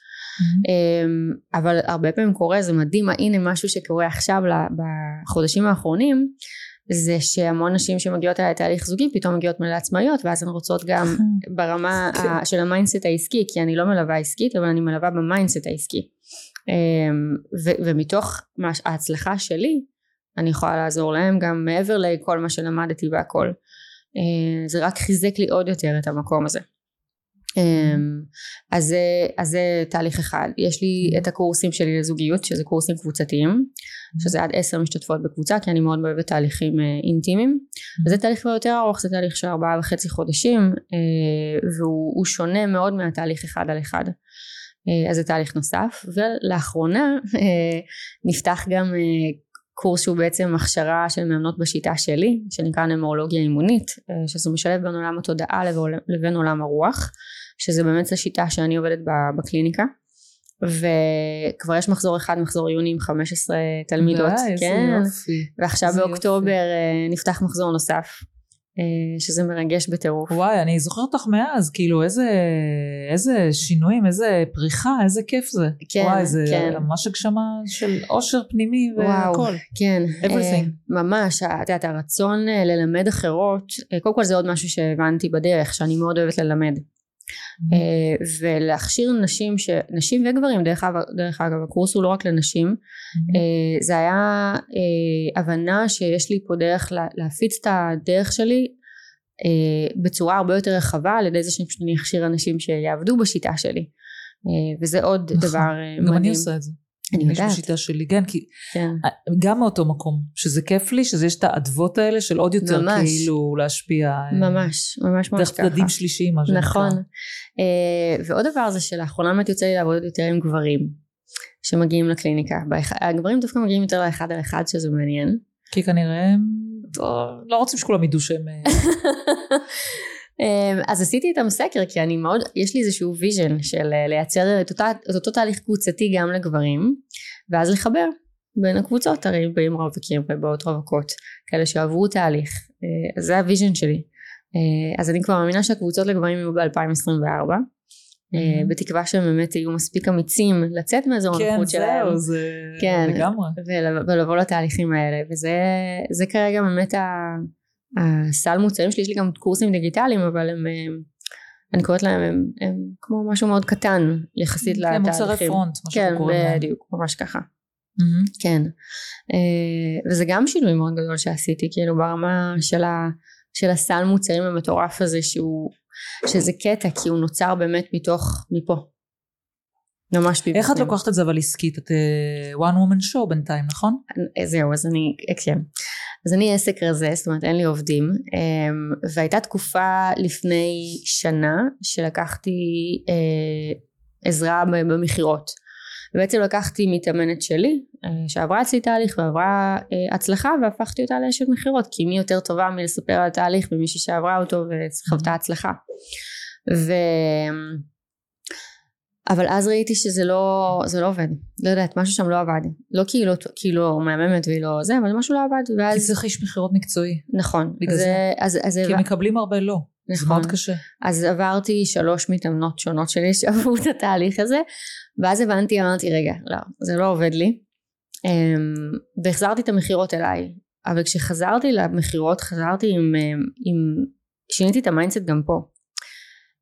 אמ, אבל הרבה פעמים קורה זה מדהים הנה משהו שקורה עכשיו בחודשים האחרונים זה שהמון נשים שמגיעות אליי לתהליך זוגי פתאום מגיעות מלא עצמאיות ואז הן רוצות גם ברמה כן. ה- של ה mindset העסקי כי אני לא מלווה עסקית אבל אני מלווה ב mindset העסקי. אמ, ו- ומתוך מה- ההצלחה שלי אני יכולה לעזור להם גם מעבר לכל מה שלמדתי והכל. אה, זה רק חיזק לי עוד יותר את המקום הזה אז זה, אז זה תהליך אחד. יש לי את הקורסים שלי לזוגיות, שזה קורסים קבוצתיים, שזה עד עשר משתתפות בקבוצה, כי אני מאוד אוהבת תהליכים אה, אינטימיים. וזה תהליך יותר ארוך, זה תהליך של ארבעה וחצי חודשים, אה, והוא שונה מאוד מהתהליך אחד על אחד. אה, אז זה תהליך נוסף, ולאחרונה נפתח גם קורס שהוא בעצם הכשרה של מאמנות בשיטה שלי, שנקרא נמורולוגיה אימונית, שזה משלב בין עולם התודעה לבין עולם הרוח. שזה באמת השיטה שאני עובדת בקליניקה וכבר יש מחזור אחד מחזור יוני עם 15 תלמידות די, כן יופי. ועכשיו באוקטובר יופי. אה, נפתח מחזור נוסף אה, שזה מרגש בטירוף וואי, אני זוכרת אותך מאז, כאילו איזה, איזה שינויים, איזה פריחה, איזה כיף זה. כן, וואי, זה כן. ממש הגשמה של עושר פנימי וואו, והכל. כן, Everything. אה, ממש, את יודעת הרצון ללמד אחרות, קודם כל זה עוד משהו שהבנתי בדרך, שאני מאוד אוהבת ללמד, ולהכשיר נשים, ש... נשים וגברים דרך אגב, דרך אגב הקורס הוא לא רק לנשים, אה, זה היה אה, הבנה שיש לי פה דרך לה- להפיץ את הדרך שלי אה, בצורה הרבה יותר רחבה על ידי זה שאני אכשיר אנשים שיעבדו בשיטה שלי אה, וזה עוד נכון. דבר אה, גם מדהים. אני עושה את זה. אני יש יודעת, בשיטה שלי, כן, כי כן, גם מאותו מקום, שזה כיף לי, שזה יש את האדוות האלה של עוד יותר ממש. כאילו להשפיע. אה, ממש, ממש ממש דרך ככה. צדדים שלישיים, מה שנקרא. נכון. אה, ועוד דבר זה שלאחרונה באמת יוצא לי לעבוד יותר עם גברים שמגיעים לקליניקה. באח- הגברים דווקא מגיעים יותר לאחד על אחד שזה מעניין. כי כנראה הם לא, לא רוצים שכולם ידעו שהם... אה, אז עשיתי איתם סקר כי אני מאוד, יש לי איזשהו vision של אה, לייצר את, אותה, את אותו תהליך קבוצתי גם לגברים ואז לחבר בין הקבוצות הרי באים רווקים ובאות רווקות כאלה שעברו תהליך אה, אז זה ה vision שלי אה, אז אני כבר מאמינה שהקבוצות לגברים יהיו ב-2024 אה, Mhm. בתקווה שהם באמת יהיו מספיק אמיצים לצאת מאזור כן, הנוחות שלהם זהו, זה כן. לגמרי. ול- ולבוא לתהליכים האלה וזה זה כרגע באמת ה- הסל מוצרים שלי יש לי גם קורסים דיגיטליים אבל הם הם- אני קוראת להם הם, הם כמו משהו מאוד קטן יחסית כן, לתהליכים מוצרי פרונט, מה כן שאנחנו קוראים להם. בדיוק ממש ככה מהמם. כן אה, וזה גם שינוי מאוד גדול שעשיתי כאילו ברמה של, ה, של הסל מוצרים המטורף הזה שהוא שזה קטע כי הוא נוצר באמת מתוך מפה ממש מבפנים. איך את לוקחת את זה אבל עסקית? את אה, one woman show בינתיים, נכון? זהו אז אני כן אז אני עסק רזה זאת אומרת אין לי עובדים. אמ, והייתה תקופה לפני שנה שלקחתי אה, עזרה במכירות. ובעצם לקחתי מתאמנת שלי אה, שעברה אצלי תהליך ועברה אה, הצלחה והפכתי אותה לאשת מכירות כי מי יותר טובה מלספר על התהליך ממישהי שעברה אותו וחוותה הצלחה. ו... אבל אז ראיתי שזה לא, זה לא עובד, לא יודעת, משהו שם לא עבד, לא כי היא לא, כי היא לא מהממת והיא לא זה, אבל משהו לא עבד, כי ואז, צריך איש מכירות מקצועי. נכון, בגלל זה, זה. אז, אז, כי הם מקבלים הרבה לא. זה נכון, מאוד קשה. אז עברתי שלוש מתאמנות שונות שלי שעברו את התהליך הזה, ואז הבנתי, אמרתי, רגע, לא, זה לא עובד לי, אמ, והחזרתי את המכירות אליי, אבל כשחזרתי למכירות, חזרתי עם, אמ, עם, שיניתי את ה mindset גם פה.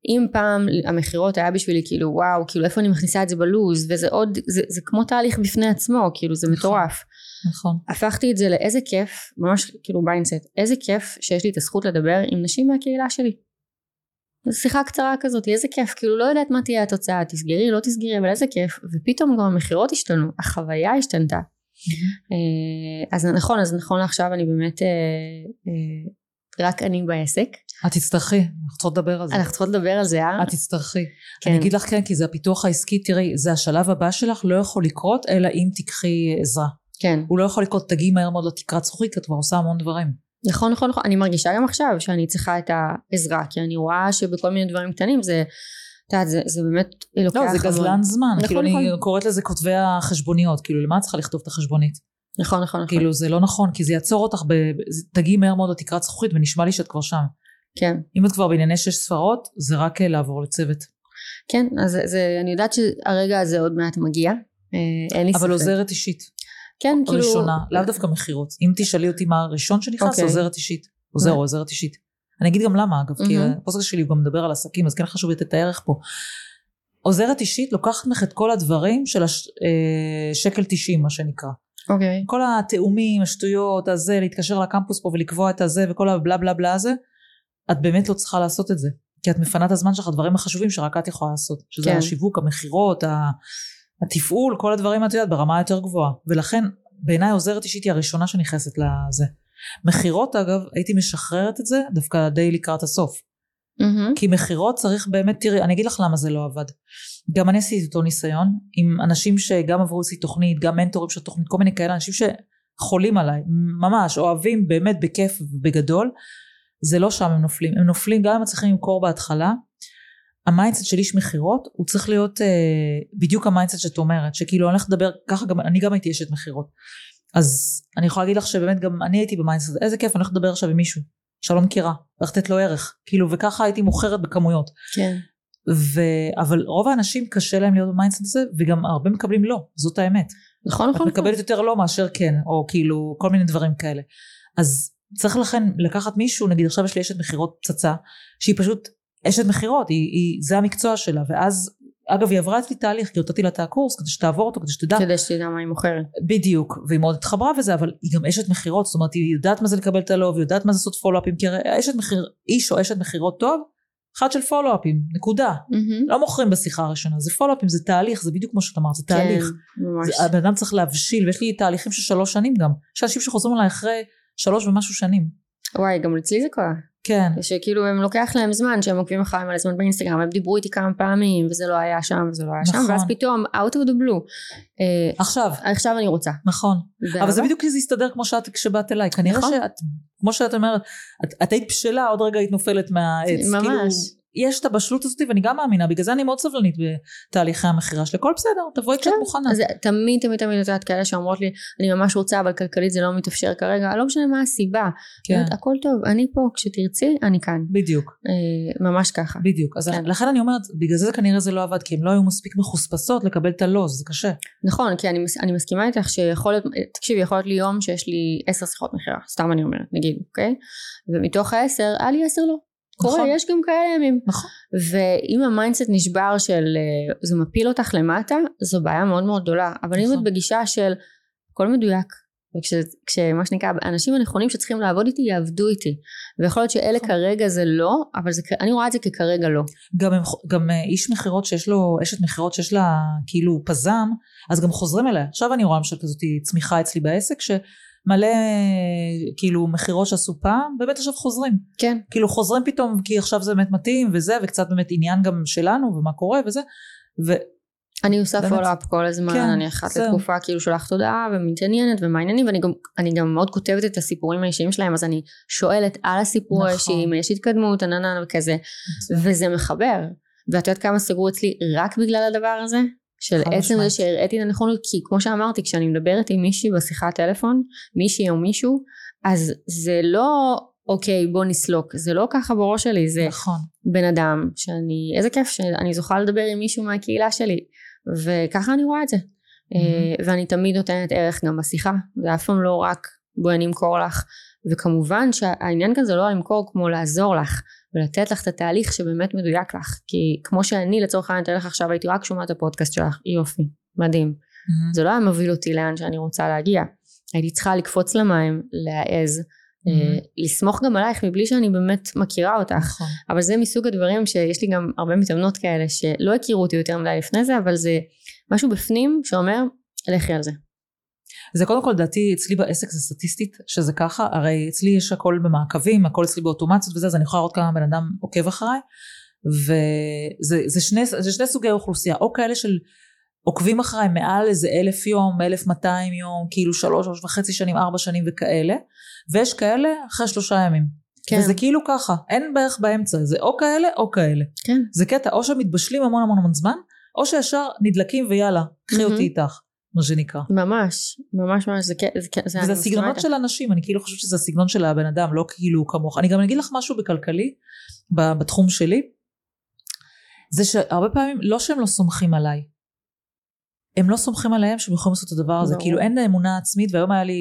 אם פעם המכירות היה בשבילי כאילו וואו כאילו איפה אני מכניסה את זה ב loose? וזה עוד זה, זה כמו תהליך בפני עצמו כאילו זה נכון. מטורף. נכון. הפכתי את זה לאיזה כיף ממש כאילו במיינדסט איזה כיף שיש לי את הזכות לדבר עם נשים מהקהילה שלי. שיחה קצרה כזאת איזה כיף כאילו לא יודעת מה תהיה התוצאה תסגרי לא תסגרי אבל איזה כיף. ופתאום גם המכירות השתנו החוויה השתנתה. אה, אז נכון אז נכון לעכשיו אני באמת אה, אה, רק אני בעסק את תצטרכי, אנחנו צריכות לדבר על זה. אנחנו צריכות לדבר על זה אה? את תצטרכי. כן. אני אגיד לך כן, כי זה הפיתוח העסקי, תראי, זה השלב הבא שלך, לא יכול לקרות, אלא אם תיקחי עזרה. כן הוא לא יכול לקרות, תגיעי מהר מאוד לתקרת זכוכית, כי את כבר עושה המון דברים. נכון נכון נכון אני מרגישה גם עכשיו שאני צריכה את העזרה כי אני רואה שבכל מיני דברים קטנים זה את יודעת, זה, זה באמת לוקח לא, זה. גזלן זמן. נכון, כאילו, אני נכון. קוראת לזה כותבי החשבוניות. כאילו, למה את צריכה לכתוב את החשבונית? נכון נכון נכון כאילו, זה לא נכון, כי זה יעצור אותך, ב... תגיעי מהר מאוד לתקרת זכוכית, ונשמע לי שאת כבר שם. כן אם את כבר בענייני שש ספרות, זה רק אה, לעבור לצוות. כן אז זה, אני יודעת שהרגע הזה עוד מעט מגיע אה, אין לי ספק אבל עוזרת אישית. כן כאילו ראשונה, לאו דווקא מכירות. אם תשאלי אותי מה הראשון שנכנס, אוקיי. עוזרת אישית. עוזר או? עוזרת אישית. אני אגיד גם למה אגב, כי מהמם. הפוסט שלי הוא גם מדבר על עסקים, אז כן חשוב לתת את הערך פה. עוזרת אישית לוקחת ממך את כל הדברים של השקל 90 מה שנקרא. אוקיי כל התאומים, השטויות, הזה, להתקשר לקמפוס פה ולקבוע את הזה וכל הבלה בלה בלה הזה, את באמת לא צריכה לעשות את זה. כי את מפנה את הזמן שלך לדברים החשובים שרק את יכולה לעשות, שזה כן. השיווק, המכירות, התפעול, כל הדברים את יודעת ברמה יותר גבוהה, ולכן בעיניי עוזרת אישית היא הראשונה שנכנסת לזה. מכירות אגב, הייתי משחררת את זה דווקא די לקראת הסוף. מהמם. כי מכירות צריך באמת, תראי, אני אגיד לך למה זה לא עבד. גם אני עשיתי אותו ניסיון עם אנשים שגם עברו אצלי תוכנית, גם מנטורים של תוכנית, כל מיני כאלה, אנשים שחולים עליי, ממש, אוהבים באמת בכיף ובגדול, זה לא שם הם נופלים. הם נופלים גם אם מצליחים למכור בהתחלה. ה mindset של איש מכירות הוא צריך להיות אה, בדיוק ה mindset שאת אומרת, שכאילו אני הולכת לדבר, ככה גם, אני גם הייתי אשת מכירות. אז אני יכולה להגיד לך שבאמת גם אני הייתי ב mindset איזה כיף, אני הולכת לדבר עכשיו עם מישהו שאני לא מכירה, הולכת לתת לו ערך, כאילו, וככה הייתי מוכרת בכמויות. כן. ו... אבל רוב האנשים קשה להם להיות ב mindset הזה וגם הרבה מקבלים לא זאת האמת נכון את נכון. מקבלת יותר לא מאשר כן או כאילו כל מיני דברים כאלה אז צריך לכן לקחת מישהו נגיד עכשיו יש לי אשת מכירות פצצה שהיא פשוט אשת מכירות היא, היא, זה המקצוע שלה ואז אגב היא עברה אצלי תהליך כי הוצאתי לה את הקורס כדי שתעבור אותו כדי שתדע כדי שתדע מה היא מוכרת. בדיוק והיא מאוד התחברה בזה אבל היא גם אשת מכירות זאת אומרת היא יודעת מה זה לקבל את הלא והיא יודעת מה זה לעשות פולו-אפים כי הרי אשת מחיר, איש או אשת מכירות טוב אחד של פולו-אפים נקודה מהמם. לא מוכרים בשיחה הראשונה, זה פולו-אפים, זה תהליך, זה בדיוק כמו שאת אמרת, זה תהליך. כן, ממש. הבן אדם צריך להבשיל, ויש לי תהליכים של שלוש שנים גם. יש אנשים שחוזרים אליי אחרי שלוש ומשהו שנים. וואי, גם אצלי זה קרה. כן, שכאילו הם לוקח להם זמן שהם עוקבים אחריי מלא זמן באינסטגרם הם דיברו איתי כמה פעמים וזה לא היה שם וזה לא היה שם נכון. ואז פתאום out of the blue אה, עכשיו, עכשיו אני רוצה. נכון. אבל זה? בדיוק כי זה הסתדר כמו שאת כשבאת אליי. כנראה נכון. שאת, כמו שאת אומרת, את, את היית בשלה, עוד רגע היית נופלת מהעץ. ממש. כאילו, יש את הבשלות הזאת ואני גם מאמינה, בגלל זה אני מאוד סבלנית בתהליכי המכירה שלי. הכל בסדר, תבואי כשאת כן. מוכנה. אז תמיד תמיד תמיד את יודעת כאלה שאומרות לי אני ממש רוצה אבל כלכלית זה לא מתאפשר כרגע לא משנה מה הסיבה. כן, הכל טוב אני פה כשתרצי אני כאן. בדיוק. אה, ממש ככה. בדיוק, אז כן. לכן אני אומרת, בגלל זה כנראה זה לא עבד, כי הם לא היו מספיק מחוספסות לקבל את ה lose, זה קשה. נכון כי אני, מס- אני מסכימה איתך שיכול להיות תקשיבי יכול להיות לי יום שיש לי עשר שיחות מכירה סתם אני אומרת נגיד אוקיי ומתוך העשר היה לי עשר לא. קורה נכון. יש גם כאלה ימים. נכון. ואם ה mindset נשבר של אה, זה מפיל אותך למטה זו בעיה מאוד מאוד גדולה אבל אם נכון. את בגישה של הכל מדויק וכשמה שנקרא האנשים הנכונים שצריכים לעבוד איתי יעבדו איתי ויכול להיות שאלה נכון. כרגע זה לא אבל זה, אני רואה את זה ככרגע לא גם, הם, גם אה, איש מכירות שיש לו, אשת מכירות שיש לה כאילו פזם, אז גם חוזרים אליה. עכשיו אני רואה למשל כזאת צמיחה אצלי בעסק, שמלא אה, כאילו מכירות שעשו פעם, באמת עכשיו חוזרים. כן כאילו חוזרים פתאום כי עכשיו זה באמת מתאים וזה, וקצת באמת עניין גם שלנו ומה קורה וזה. ו... אני עושה באמת. פולו-אפ כל הזמן, כן, אני אחת זהו. לתקופה כאילו שולחת הודעה ומתעניינת ומה העניינים ואני גם, אני גם מאוד כותבת את הסיפורים האישיים שלהם אז אני שואלת על הסיפור נכון. האישי אם יש התקדמות עננה וכזה וזה מחבר ואת יודעת כמה סגרו אצלי רק בגלל הדבר הזה? של עצם זה. שהראיתי את הנכונות כי כמו שאמרתי כשאני מדברת עם מישהי בשיחת טלפון מישהי או מישהו אז זה לא אוקיי בוא נסלוק זה לא ככה בראש שלי זה נכון. בן אדם שאני איזה כיף שאני זוכה לדבר עם מישהו מהקהילה שלי וככה אני רואה את זה Mhm. אה, ואני תמיד נותנת ערך גם בשיחה זה אף פעם לא רק בואי אני אמכור לך וכמובן שהעניין כאן זה לא למכור כמו לעזור לך ולתת לך את התהליך שבאמת מדויק לך כי כמו שאני לצורך העניין אתן לך עכשיו הייתי רק שומעת את הפודקאסט שלך יופי מדהים מהמם. זה לא היה מוביל אותי לאן שאני רוצה להגיע הייתי צריכה לקפוץ למים להעז Mhm. לסמוך גם עלייך מבלי שאני באמת מכירה אותך נכון. אבל זה מסוג הדברים שיש לי גם הרבה מתאמנות כאלה שלא הכירו אותי יותר מדי לפני זה אבל זה משהו בפנים שאומר לכי על זה זה קודם כל לדעתי אצלי בעסק זה סטטיסטית שזה ככה הרי אצלי יש הכל במעקבים הכל אצלי באוטומציות וזה אז אני יכולה לראות כמה בן אדם עוקב אחריי. וזה זה שני, זה שני סוגי אוכלוסייה או כאלה של עוקבים אחריי מעל איזה אלף יום אלף מאתיים יום כאילו שלוש שלוש וחצי שנים ארבע שנים וכאלה ויש כאלה אחרי שלושה ימים. כן. וזה כאילו ככה אין בערך באמצע זה או כאלה או כאלה. כן. זה קטע או שמתבשלים המון המון המון זמן או שישר נדלקים ויאללה קחי מהמם. אותי איתך מה שנקרא ממש ממש ממש זה כן זה כן זה וזה הסגנונות. של אנשים, אני כאילו חושבת שזה הסגנון של הבן אדם, לא כאילו כמוך. אני גם אגיד לך משהו בכלכלי, בתחום שלי, זה שהרבה פעמים, לא שהם לא סומכים עליי, הם לא סומכים עליהם שהם יכולים לעשות את הדבר הזה, ברור. כאילו אין אמונה עצמית, והיום היה לי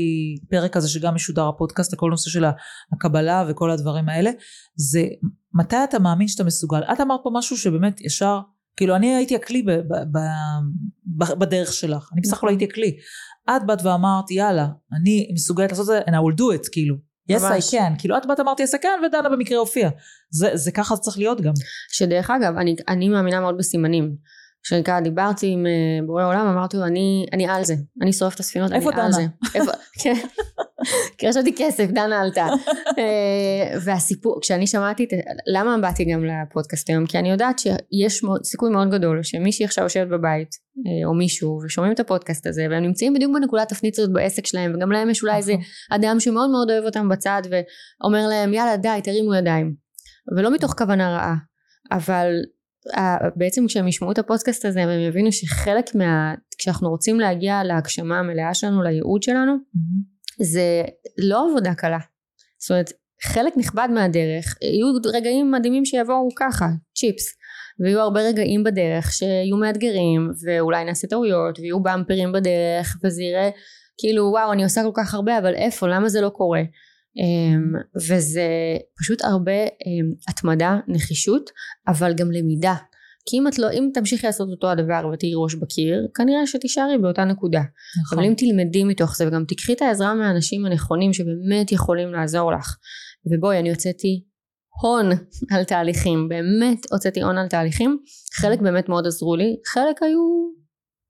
פרק כזה שגם משודר הפודקאסט, לכל נושא של הקבלה וכל הדברים האלה, זה מתי אתה מאמין שאתה מסוגל. את אמרת פה משהו שבאמת ישר, כאילו אני הייתי הכלי ב, ב, ב, ב, בדרך שלך, אני בסך הכל נכון. הייתי הכלי. את באת ואמרת יאללה, אני מסוגלת לעשות את זה and I will do it, כאילו. I ממש. can, כאילו את באת אמרתי יס I can ודנה במקרה הופיע. זה, זה ככה זה צריך להיות גם. שדרך אגב, אני, אני מאמינה מאוד בסימנים. כשככה דיברתי עם אה, בורא עולם, אמרתי לו, אני, אני על זה. אני שורף את הספינות, איפה אני על דנה? זה. איפה, כן. כי רשמתי כסף, דנה עלתה. אה, והסיפור, כשאני שמעתי, למה באתי גם לפודקאסט היום? כי אני יודעת שיש סיכוי מאוד גדול שמישהי עכשיו יושבת בבית, אה, או מישהו, ושומעים את הפודקאסט הזה, והם נמצאים בדיוק בנקודת תפנית הזאת בעסק שלהם, וגם להם יש אולי איזה נכון. אדם שמאוד מאוד אוהב אותם בצד, ואומר להם, יאללה, די, תרימו ידיים. ולא מתוך כוונה רעה, אבל בעצם כשהם ישמעו את הפודקאסט הזה, והם יבינו שחלק מה... כשאנחנו רוצים להגיע להגשמה המלאה שלנו, לייעוד שלנו, זה לא עבודה קלה. זאת אומרת, חלק נכבד מהדרך, יהיו רגעים מדהימים שיבואו ככה, צ'יפס, ויהיו הרבה רגעים בדרך שיהיו מאתגרים, ואולי נעשה טעויות, ויהיו במפרים בדרך, וזה יראה כאילו וואו אני עושה כל כך הרבה, אבל איפה, למה זה לא קורה? אמ, וזה פשוט הרבה אמ, התמדה, נחישות, אבל גם למידה. כי אם את לא, אם תמשיכי לעשות אותו הדבר ותהיי ראש בקיר, כנראה שתישארי באותה נקודה. נכון. אבל אם תלמדי מתוך זה וגם תיקחי את העזרה מהאנשים הנכונים שבאמת יכולים לעזור לך ובואי אני הוצאתי הון על תהליכים באמת הוצאתי הון על תהליכים חלק באמת מאוד עזרו לי חלק היו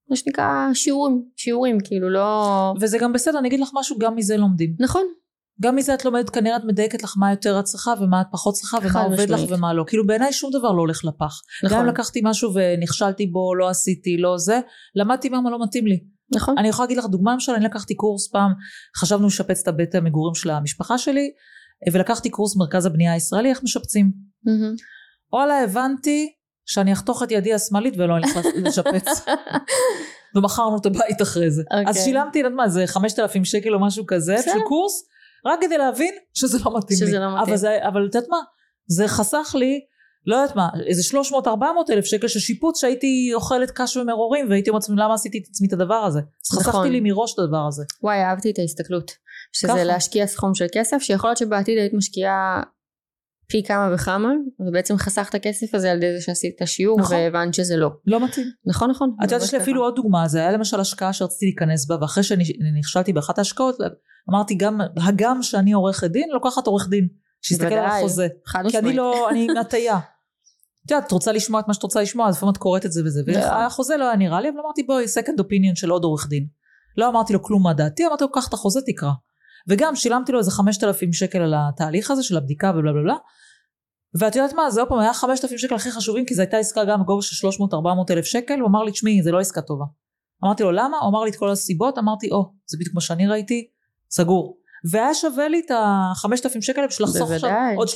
מה שנקרא שיעורים שיעורים כאילו לא וזה גם בסדר, אני אגיד לך משהו, גם מזה לומדים. נכון גם מזה את לומדת, כנראה את מדייקת לך מה יותר את צריכה ומה את פחות צריכה ומה עובד לך משמעית. ומה לא. כאילו בעיניי שום דבר לא הולך לפח. גם נכון אם לקחתי משהו ונכשלתי בו, לא עשיתי, לא זה, למדתי מה לא מתאים לי. נכון אני יכולה להגיד לך דוגמה למשל, אני לקחתי קורס פעם, חשבנו לשפץ את הבית המגורים של המשפחה שלי, ולקחתי קורס מרכז הבנייה הישראלי, איך משפצים. וואלה, הבנתי שאני אחתוך את ידי השמאלית ולא אלך לשפץ. ומכרנו את הבית אחרי זה. אוקיי. אז שילמתי, יודעת מה, זה 5,000 שקל או משהו כזה. של קורס, רק כדי להבין שזה לא מתאים לי. שזה לא מתאים. אבל, זה, אבל את יודעת מה, זה חסך לי, לא יודעת מה, איזה 300-400 אלף שקל של שיפוץ שהייתי אוכלת קש ומרורים והייתי אומרת לעצמי למה עשיתי את עצמי את הדבר הזה. אז נכון. חסכתי לי מראש את הדבר הזה. וואי אהבתי את ההסתכלות שזה ככה. להשקיע סכום של כסף שיכול להיות שבעתיד היית משקיעה פי כמה וכמה ובעצם חסכת כסף הזה על ידי זה שעשית את השיעור נכון. והבנת שזה לא לא מתאים. נכון נכון את יודעת, יש לי אפילו עוד דוגמה, זה היה למשל השקעה שרציתי להיכנס בה, ואחרי שנכשלתי באחת ההשקעות, אמרתי גם, הגם שאני עורכת דין, לוקחת עורך דין, שיסתכל על. החוזה. חד כי אני משמעית לא, אני מהטיה. את יודעת, את רוצה לשמוע את מה שאת רוצה לשמוע, אז לפעמים את קוראת את זה וזה. והחוזה לא היה נראה לי, אבל אמרתי בואי, second opinion של עוד עורך דין. לא אמרתי לו כלום מה דעתי, אמרתי לו קח את החוזה תקרא. וגם שילמתי לו איזה 5,000 שקל על התהליך הזה של הבדיקה ובלה בלה בלה. ואת יודעת מה, זה עוד פעם היה 5,000 שקל הכי חשובים, כי זו הייתה עסקה גם בגובה של 300-400 אלף שקל, הוא אמר לי, תשמעי, זה לא עסקה טובה. אמרתי לו, למה? הוא אמר לי את כל הסיבות, אמרתי, או, זה בדיוק מה שאני ראיתי, סגור. והיה שווה לי את ה-5,000 שקל בשביל לחסוך עכשיו. עוד 300-400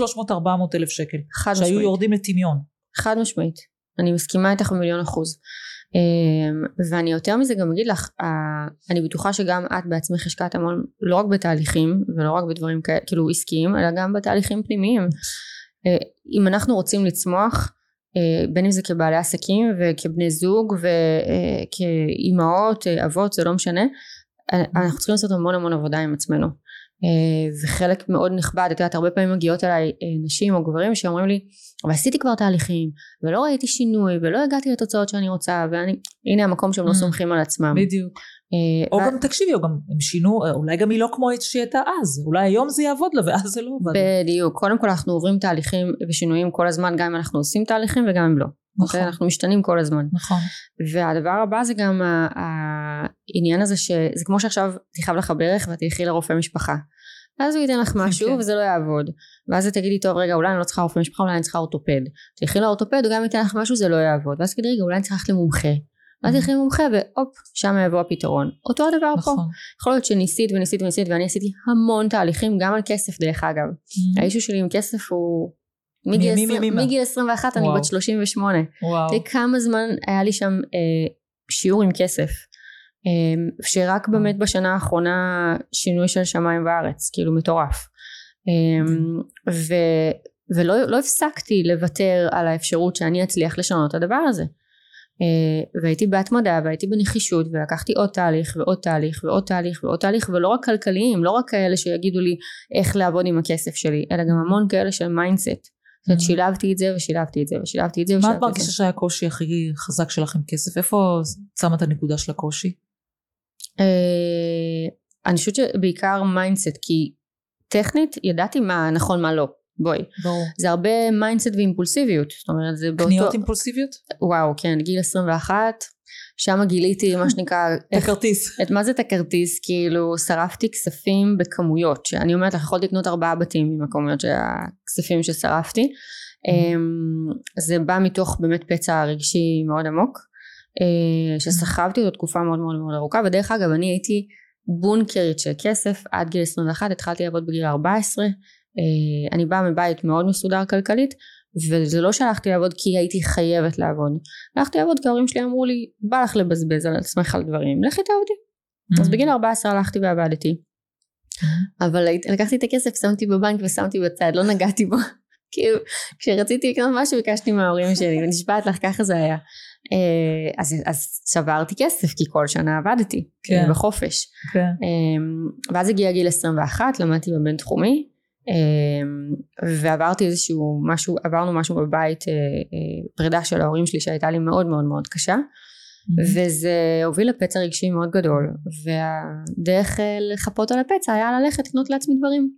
אלף שקל, חד שהיו משמעית יורדים לטמיון. חד משמעית אני מסכימה איתך במיליון אחוז ואני יותר מזה גם אגיד לך אה, אני בטוחה שגם את בעצמך השקעת המון לא רק בתהליכים ולא רק בדברים כאלה כאילו עסקיים אלא גם בתהליכים פנימיים. אה, אם אנחנו רוצים לצמוח אה, בין אם זה כבעלי עסקים וכבני זוג וכאימהות אבות זה לא משנה אה, אנחנו צריכים לעשות המון המון עבודה עם עצמנו אה, וחלק מאוד נכבד את יודעת הרבה פעמים מגיעות אליי אה, נשים או גברים שאומרים לי אבל עשיתי כבר תהליכים ולא ראיתי שינוי ולא הגעתי לתוצאות שאני רוצה ואני הנה המקום שהם לא Mm. סומכים על עצמם בדיוק. אה, או ו- גם תקשיבי, או גם הם שינו, אולי גם היא לא כמו שהיא הייתה אז, אולי היום זה יעבוד לה ואז זה לא עבד. לה. בדיוק קודם כל אנחנו עוברים תהליכים ושינויים כל הזמן גם אם אנחנו עושים תהליכים וגם אם לא נכון, אוקיי? אנחנו משתנים כל הזמן נכון. והדבר הבא זה גם העניין הזה שזה כמו שעכשיו תכאב לך ברך ואת תלכי לרופא משפחה אז הוא ייתן לך משהו כן. וזה לא יעבוד ואז תגידי טוב רגע אולי אני לא צריכה רופא משפחה אולי אני צריכה אורתופד תלכי לאורתופד הוא גם ייתן לך משהו זה לא יעבוד ואז תגידי רגע אולי אני צריכה ללכת למומחה ואז. תלכי למומחה והופ שם יבוא הפתרון אותו הדבר פה נכון. יכול להיות שניסית וניסית וניסית ואני עשיתי המון תהליכים גם על כסף דרך אגב האישו שלי עם כסף הוא מגיל מימים 20 ימימה. מגיל 21 אני. בת 38 וואו. כמה זמן היה לי שם אה, שיעור עם כסף אה, שרק באמת בשנה האחרונה שינוי של שמיים וארץ כאילו מטורף אה, ו, ולא לא הפסקתי לוותר על האפשרות שאני אצליח לשנות את הדבר הזה והייתי בהתמדה והייתי בנחישות ולקחתי עוד תהליך ועוד תהליך ועוד תהליך ועוד תהליך ולא רק כלכליים לא רק כאלה שיגידו לי איך לעבוד עם הכסף שלי אלא גם המון כאלה של mindset זאת אומרת, Mhm. שילבתי את זה ושילבתי את זה ושילבתי את זה מה את מרגישה שהיה הקושי הכי חזק שלך עם כסף? איפה שמה את הנקודה של הקושי? אה, אני חושבת שבעיקר mindset כי טכנית ידעתי מה נכון מה לא בואי ברור. זה הרבה mindset ואימפולסיביות זאת אומרת זה באותו קניות אימפולסיביות? וואו כן גיל 21 שם גיליתי מה שנקרא את הכרטיס. את מה זה את הכרטיס כאילו שרפתי כספים בכמויות שאני אומרת לך יכולתי לקנות ארבעה בתים עם הכמויות של הכספים ששרפתי אמ, זה בא מתוך באמת פצע רגשי מאוד עמוק אה, שסחבתי אותו תקופה מאוד מאוד מאוד ארוכה ודרך אגב אני הייתי בונקרית של כסף עד גיל 21 התחלתי לעבוד בגיל 14 אה, אני באה מבית מאוד מסודר כלכלית וזה לא שהלכתי לעבוד כי הייתי חייבת לעבוד. הלכתי לעבוד כי ההורים שלי אמרו לי בא לך לבזבז על עצמך על דברים לכי תעבדי. Mm-hmm. אז בגיל 14 הלכתי ועבדתי. אבל היית- לקחתי את הכסף שמתי בבנק ושמתי בצד לא נגעתי בו. כאילו כשרציתי לקנות משהו ביקשתי מההורים שלי ונשבעת לך ככה זה היה. אה, אז, אז שברתי כסף כי כל שנה עבדתי כן. אה, בחופש. כן. אמ, ואז הגיע גיל 21 למדתי בבינתחומי ועברתי איזשהו משהו עברנו משהו בבית אה, אה, פרידה של ההורים שלי שהייתה לי מאוד מאוד מאוד קשה. וזה הוביל לפצע רגשי מאוד גדול והדרך אה, לחפות על הפצע היה ללכת לקנות לעצמי דברים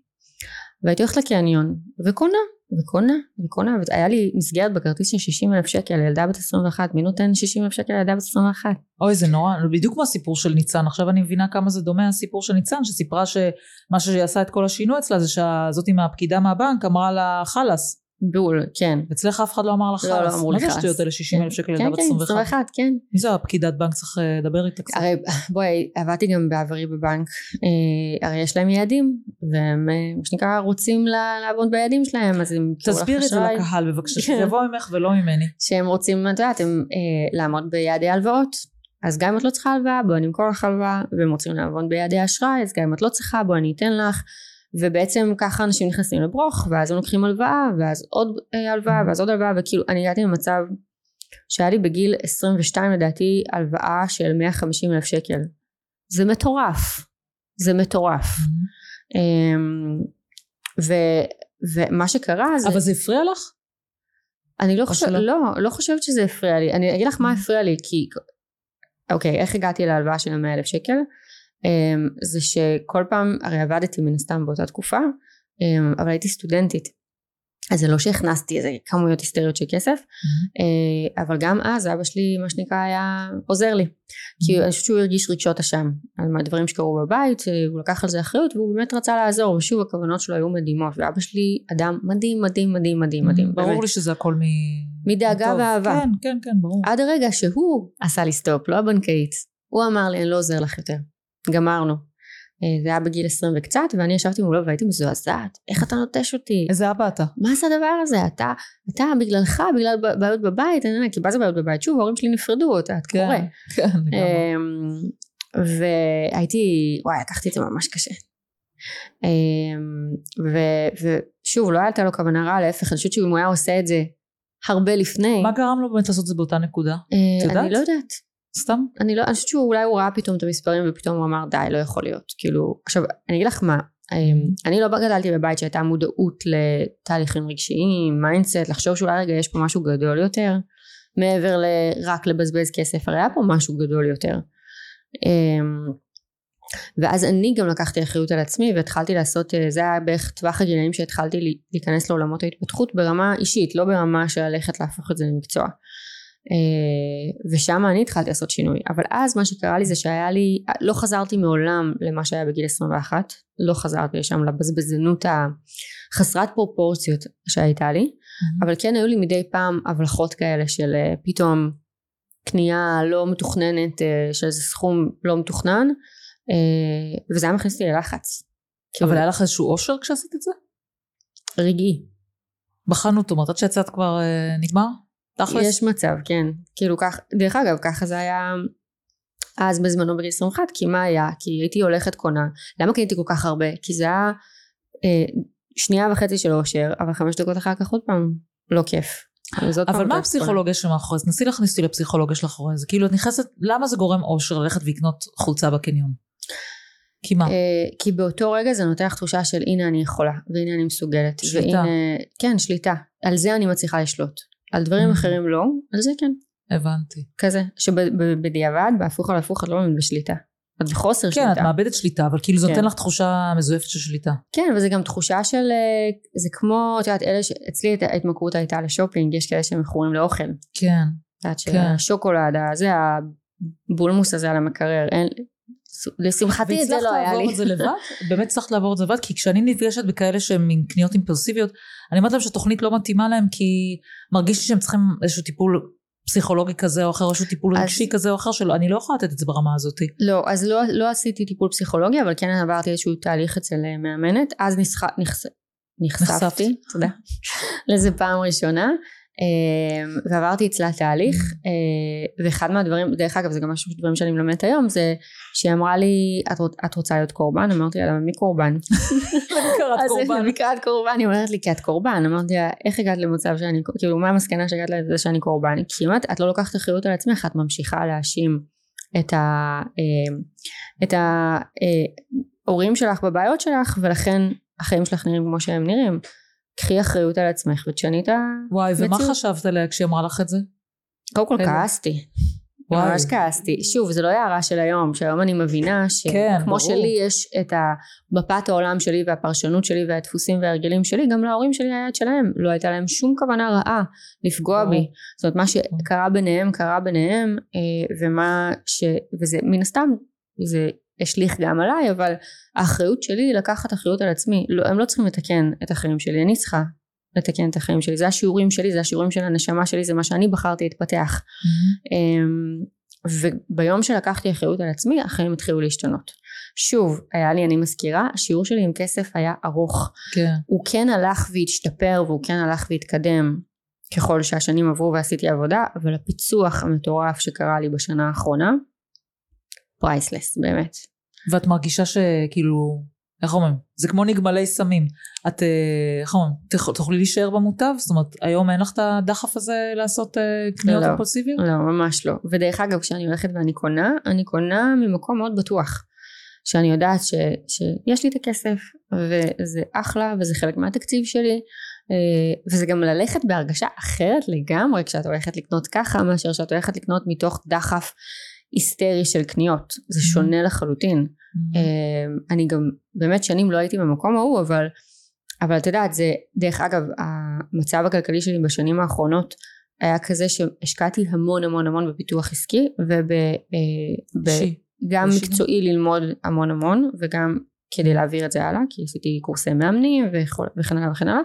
והייתי הולכת לקניון וקונה וקונה וקונה והיה לי מסגרת בכרטיס של 60 אלף שקל לילדה בת 21 מי נותן 60 אלף שקל לילדה בת 21 אוי זה נורא, בדיוק כמו הסיפור של ניצן, עכשיו אני מבינה כמה זה דומה הסיפור של ניצן, שסיפרה שמה שעשה את כל השינוי אצלה זה שזאת עם הפקידה מהבנק אמרה לה חלאס, בול כן. אצלך אף אחד לא אמר לה לא, לא אמרו מה לי זה. השטויות האלה 60 אלף שקל כן ילדה בת כן 21, 21 כן. מי זה הפקידת בנק צריך אה, לדבר איתה קצת, הרי בואי עבדתי גם בעברי בבנק אה, הרי יש להם יעדים והם אה, מה שנקרא רוצים לעבוד ביעדים שלהם אז הם יתנו לך תסביר את זה. לקהל בבקשה, כן. שזה יבוא ממך ולא ממני, שהם רוצים את יודעת לעמוד ביעדי הלוואות. אז גם אם את לא צריכה הלוואה בואי אני אמכור לך הלוואה והם רוצים לעבוד ביעדי אשראי אז גם אם את לא צריכה בואי אני אתן לך ובעצם ככה אנשים נכנסים לברוך ואז הם לוקחים הלוואה ואז עוד אה, הלוואה ואז עוד הלוואה וכאילו אני הגעתי למצב שהיה לי בגיל 22 לדעתי הלוואה של 150 אלף שקל זה מטורף זה מטורף אמ, ו, ומה שקרה זה אבל זה הפריע לך? אני לא חושבת, שלא? לא, לא חושבת שזה הפריע לי. אני אגיד לך מה הפריע לי, כי... אוקיי, איך הגעתי להלוואה של 100 אלף שקל? אמ, זה שכל פעם, הרי עבדתי מן הסתם באותה תקופה, אמ, אבל הייתי סטודנטית. אז זה לא שהכנסתי איזה כמויות היסטריות של כסף, אה, אבל גם אז אבא שלי, מה שנקרא, היה עוזר לי. כי אני חושבת שהוא הרגיש רגשות אשם על מה- דברים שקרו בבית, הוא לקח על זה אחריות והוא באמת רצה לעזור, ושוב הכוונות שלו היו מדהימות, ואבא שלי אדם מדהים מדהים מדהים מדהים מדהים. באמת. ברור לי שזה הכל מ... מדאגה. ואהבה. כן, כן, כן, ברור. עד הרגע שהוא עשה לי סטופ, לא הבנקאית. הוא אמר לי, אני לא עוזר לך יותר. גמרנו. אה, זה היה בגיל 20 וקצת, ואני ישבתי מולו והייתי מזועזעת. איך אתה נוטש אותי? איזה אבא אתה? מה זה הדבר הזה? אתה, אתה בגללך, בגלל בעיות בבית, אני, כי מה זה בעיות בבית? שוב, ההורים שלי נפרדו, אתה את קורא. כן. אמ, והייתי, וואי, לקחתי את זה ממש קשה. אמ, ו- ושוב, לא הייתה לו כוונה רעה, להפך, אני חושבת שאם הוא היה עושה את זה הרבה לפני, מה גרם לו באמת לעשות את זה באותה נקודה? אה, את יודעת? אני לא יודעת. סתם? אני לא, אני חושבת שאולי הוא ראה פתאום את המספרים ופתאום הוא אמר די לא יכול להיות. כאילו עכשיו אני אגיד לך מה אמ, אני לא גדלתי בבית שהייתה מודעות לתהליכים רגשיים mindset לחשוב שאולי רגע יש פה משהו גדול יותר מעבר לרק לבזבז כסף הרי היה פה משהו גדול יותר. אמ, ואז אני גם לקחתי אחריות על עצמי והתחלתי לעשות אה, זה היה בערך טווח הגילאים שהתחלתי להיכנס לעולמות ההתפתחות ברמה אישית לא ברמה של ללכת להפוך את זה למקצוע ושם אני התחלתי לעשות שינוי אבל אז מה שקרה לי זה שהיה לי לא חזרתי מעולם למה שהיה בגיל 21 לא חזרתי לשם לבזבזנות החסרת פרופורציות שהייתה לי אבל כן היו לי מדי פעם הבלחות כאלה של אה, פתאום קנייה לא מתוכננת אה, של איזה סכום לא מתוכנן אה, וזה היה מכניס אותי ללחץ אבל כאילו, היה לך איזשהו אושר כשעשית את זה? רגעי בחנו אומרת, עד שיצאת כבר אה, נגמר? תכלס? יש מצב כן כאילו כך דרך אגב ככה זה היה אז בזמנו בגיל 21 כי מה היה כי הייתי הולכת קונה למה קניתי כל כך הרבה כי זה היה אה, שנייה וחצי של אושר אבל חמש דקות אחר כך עוד פעם לא כיף אבל מה קונה. הפסיכולוגיה שמאחורי זה? תנסי להכניס אותי לפסיכולוגיה של אחורי זה. כאילו את נכנסת, למה זה גורם אושר ללכת ולקנות חולצה בקניון? כי מה? אה, כי באותו רגע זה נותן לך תחושה של הנה אני יכולה והנה אני מסוגלת שליטה. והנה כן שליטה על זה אני מצליחה לשלוט על דברים Mm. אחרים לא על זה כן הבנתי. כזה שבדיעבד בהפוך על הפוך את לא באמת בשליטה את בחוסר כן, שליטה. את מאבדת שליטה, אבל כאילו זה כן. נותן לך תחושה מזויפת של שליטה. כן, וזה גם תחושה של, אה, זה כמו, את יודעת, אלה ש... אצלי ההתמכרות הייתה לשופינג, יש כאלה שמכורים לאוכל. כן. את יודעת, כן. שהשוקולד, זה הבולמוס הזה על המקרר, אין, לשמחתי את זה והצלחת לא היה לעבור לי. את זה לבד? באמת הצלחת לעבור את זה לבד? כי כשאני נפגשת בכאלה שהם עם קניות אימפולסיביות, אני אומרת להם שהתוכנית לא מתאימה להם כי מרגיש לי שהם צריכים איזשהו טיפול פסיכולוגי כזה או אחר, איזשהו טיפול אז- רגשי כזה או אחר, שלא, אני לא יכולה לתת את זה ברמה הזאת. לא, אז לא, לא עשיתי טיפול פסיכולוגי, אבל כן עברתי איזשהו תהליך אצל אה, מאמנת, אז. נחשפתי, נחשפת. תודה, לזה פעם ראשונה, ועברתי אצלה תהליך, אה, ואחד מהדברים, דרך אגב זה גם משהו דברים שאני מלמדת היום, זה שהיא אמרה לי, את, רוצ- את רוצה להיות קורבן? אמרתי לה, מי קורבן? קראת אז קורבן. לקראת קורבן, היא אומרת לי, כי את קורבן. אמרתי לה, איך הגעת למצב שאני, כאילו, מה המסקנה שהגעת לזה שאני קורבן? כי אם את, את לא לוקחת אחריות על עצמך, את ממשיכה להאשים את ה... אה, את ההורים שלך בבעיות שלך, ולכן החיים שלך נראים כמו שהם נראים. קחי אחריות על עצמך ותשני את ה... וואי, ומה מציאות. חשבת עליה כשהיא אמרה לך את זה? קודם כל כעסתי. וואי. ממש כעסתי. שוב, זה לא הערה של היום, שהיום אני מבינה כן, שכמו ברור. שלי יש את מפת העולם שלי והפרשנות שלי והדפוסים וההרגלים שלי, גם להורים שלי היה את שלהם. לא הייתה להם שום כוונה רעה לפגוע ברור. בי. זאת אומרת, מה שקרה ביניהם, קרה ביניהם, אה, ומה ש... וזה מן הסתם, זה השליך גם עליי, אבל האחריות שלי היא לקחת אחריות על עצמי. לא, הם לא צריכים לתקן את החיים שלי, אני צריכה לתקן את החיים שלי. זה השיעורים שלי, זה השיעורים של הנשמה שלי, זה מה שאני בחרתי להתפתח. אמ, וביום שלקחתי אחריות על עצמי החיים התחילו להשתנות. שוב, היה לי, אני מזכירה, השיעור שלי עם כסף היה ארוך. כן. הוא כן הלך והשתפר והוא כן הלך והתקדם ככל שהשנים עברו ועשיתי עבודה, אבל הפיצוח המטורף שקרה לי בשנה האחרונה, פרייסלס, באמת. ואת מרגישה שכאילו, איך אומרים? זה כמו נגמלי סמים. את, אה, איך אומרים? תוכ- תוכלי להישאר במוטב? זאת אומרת, היום אין לך את הדחף הזה לעשות אה, קניות לא. אימפולסיביות? לא, ממש לא. ודרך אגב, כשאני הולכת ואני קונה, אני קונה ממקום מאוד בטוח. שאני יודעת ש, שיש לי את הכסף, וזה אחלה, וזה חלק מהתקציב שלי, אה, וזה גם ללכת בהרגשה אחרת לגמרי כשאת הולכת לקנות ככה, מאשר שאת הולכת לקנות מתוך דחף היסטרי של קניות. זה שונה לחלוטין. אה, אני גם באמת שנים לא הייתי במקום ההוא, אבל, אבל את יודעת, זה, דרך אגב, המצב הכלכלי שלי בשנים האחרונות היה כזה שהשקעתי המון המון המון בפיתוח עסקי. וגם גם? מקצועי ללמוד המון המון, וגם כדי להעביר את זה הלאה, כי עשיתי קורסי מאמנים וכן הלאה וכן הלאה,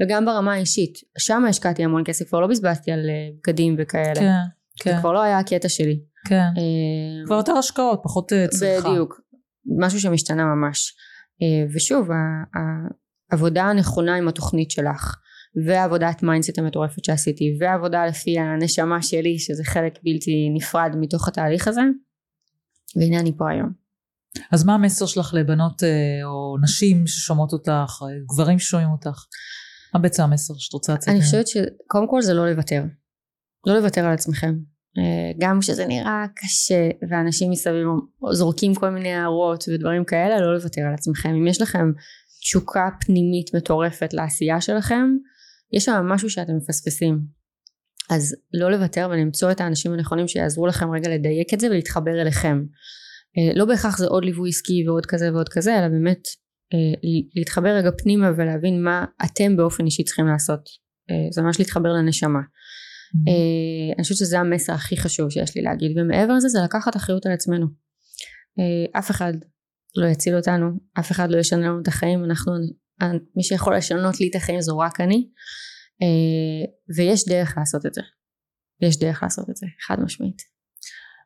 וגם ברמה האישית, שם השקעתי המון כסף, כבר לא בזבזתי על אה, בגדים וכאלה, כן, זה כן, כבר לא היה הקטע שלי. כן. אה, כבר יותר השקעות, פחות אה, צריכה. בדיוק, משהו שמשתנה ממש. אה, ושוב, העבודה הנכונה עם התוכנית שלך, והעבודת mindset המטורפת שעשיתי, והעבודה לפי הנשמה שלי, שזה חלק בלתי נפרד מתוך התהליך הזה, והנה אני פה היום. אז מה המסר שלך לבנות או נשים ששומעות אותך, גברים ששומעים אותך? מה בעצם המסר שאת רוצה לצאת? אני? חושבת שקודם כל זה לא לוותר. לא לוותר על עצמכם. אה, גם כשזה נראה קשה ואנשים מסביב זורקים כל מיני הערות ודברים כאלה, לא לוותר על עצמכם. אם יש לכם תשוקה פנימית מטורפת לעשייה שלכם, יש שם משהו שאתם מפספסים. אז לא לוותר ולמצוא את האנשים הנכונים שיעזרו לכם רגע לדייק את זה ולהתחבר אליכם. אה, לא בהכרח זה עוד ליווי עסקי ועוד כזה ועוד כזה, אלא באמת אה, להתחבר רגע פנימה ולהבין מה אתם באופן אישי צריכים לעשות. זה ממש להתחבר לנשמה. Mhm. אה, אני חושבת שזה המסר הכי חשוב שיש לי להגיד, ומעבר לזה זה לקחת אחריות על עצמנו. אה, אף אחד לא יציל אותנו, אף אחד לא ישנה לנו את החיים, אנחנו, מי שיכול לשנות לי את החיים זו רק אני, אה, ויש דרך לעשות את זה. יש דרך לעשות את זה, חד משמעית.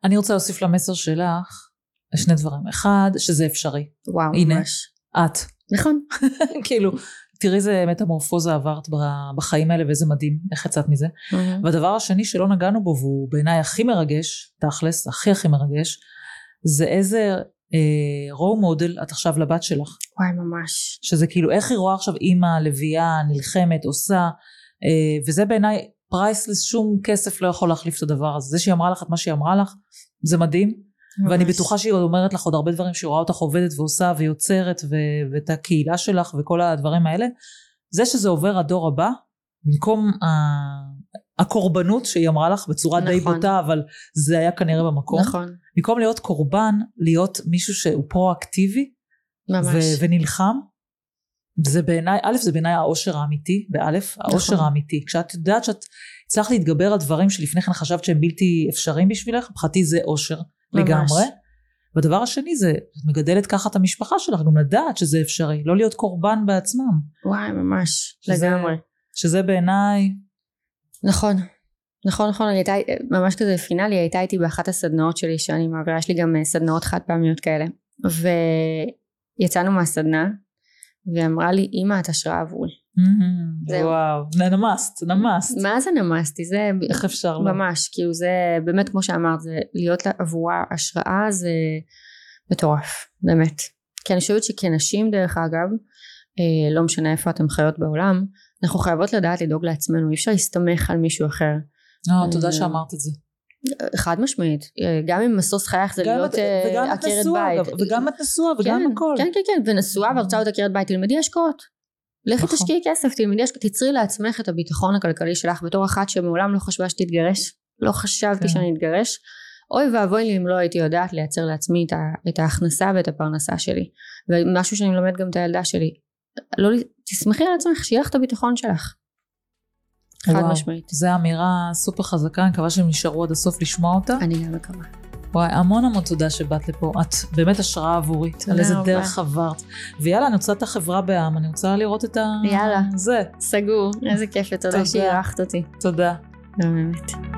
אני רוצה להוסיף למסר שלך שני דברים. אחד, שזה אפשרי. וואו, הנה. ממש. את. נכון. כאילו, תראי איזה מטמורפוזה עברת בחיים האלה ואיזה מדהים, איך יצאת מזה. והדבר השני שלא נגענו בו, והוא בעיניי הכי מרגש, תכלס, הכי הכי מרגש, זה איזה אה, רואו מודל את עכשיו לבת שלך. וואי, ממש. שזה כאילו איך היא רואה עכשיו אימא לביאה נלחמת עושה אה, וזה בעיניי פרייסלס שום כסף לא יכול להחליף את הדבר הזה זה שהיא אמרה לך את מה שהיא אמרה לך זה מדהים ואני. בטוחה שהיא עוד אומרת לך עוד הרבה דברים שהיא רואה אותך עובדת ועושה ויוצרת ו- ואת הקהילה שלך וכל הדברים האלה זה שזה עובר הדור הבא במקום ה... הקורבנות שהיא אמרה לך בצורה נכון. די בוטה, אבל זה היה כנראה במקום. נכון. במקום להיות קורבן, להיות מישהו שהוא פרו-אקטיבי. ממש. ו- ונלחם. זה בעיניי, א', זה בעיניי האושר האמיתי, באלף, נכון. האמיתי. כשאת יודעת שאת הצלחת להתגבר על דברים שלפני כן חשבת שהם בלתי אפשריים בשבילך, מבחינתי זה אושר ממש. לגמרי. והדבר השני זה, את מגדלת ככה את המשפחה שלך, גם לדעת שזה אפשרי, לא להיות קורבן בעצמם. וואי, ממש, שזה, לגמרי. שזה בעיניי... נכון, נכון, נכון, אני הייתה, ממש כזה פינאלי, הייתה איתי באחת הסדנאות שלי שאני מעבירה, יש לי גם אה, סדנאות חד פעמיות כאלה. ויצאנו מהסדנה, והיא אמרה לי, אמא, את השראה עבורי. וואו, נמסת, נמסת. מה זה נמסתי? זה... איך אפשר לא? ממש, כאילו זה, באמת כמו שאמרת, זה להיות עבורה השראה זה מטורף, באמת. כי אני חושבת שכנשים דרך אגב, אה, לא משנה איפה אתן חיות בעולם, אנחנו חייבות לדעת לדאוג לעצמנו, אי אפשר להסתמך על מישהו אחר. אה, תודה שאמרת את זה. חד משמעית, גם אם משוש חייך זה להיות עקרת בית. וגם את נשואה וגם כן, הכל. כן, כן, כן, ונשואה ורוצה להיות עקרת בית, תלמדי השקעות. לכי נכון. תשקיעי כסף, תלמדי השקעות, תצרי לעצמך את הביטחון הכלכלי שלך בתור אחת שמעולם לא חשבה שתתגרש. לא חשבתי כן. שאני אתגרש. אוי ואבוי לי אם לא הייתי יודעת לייצר לעצמי את ההכנסה ואת הפרנסה שלי. ומשהו שאני מלמד גם את הילדה שלי. לא, תסמכי על עצמך, שיהיה לך את הביטחון שלך. חד משמעית. זו אמירה סופר חזקה, אני מקווה שהם נשארו עד הסוף לשמוע אותה. אני גם מקווה. וואי, המון המון תודה שבאת לפה. את באמת השראה עבורי. על איזה דרך עברת. ויאללה, אני רוצה את החברה בעם, אני רוצה לראות את ה... יאללה. זה. סגור. איזה כיף, ותודה שאירחת אותי. תודה. באמת.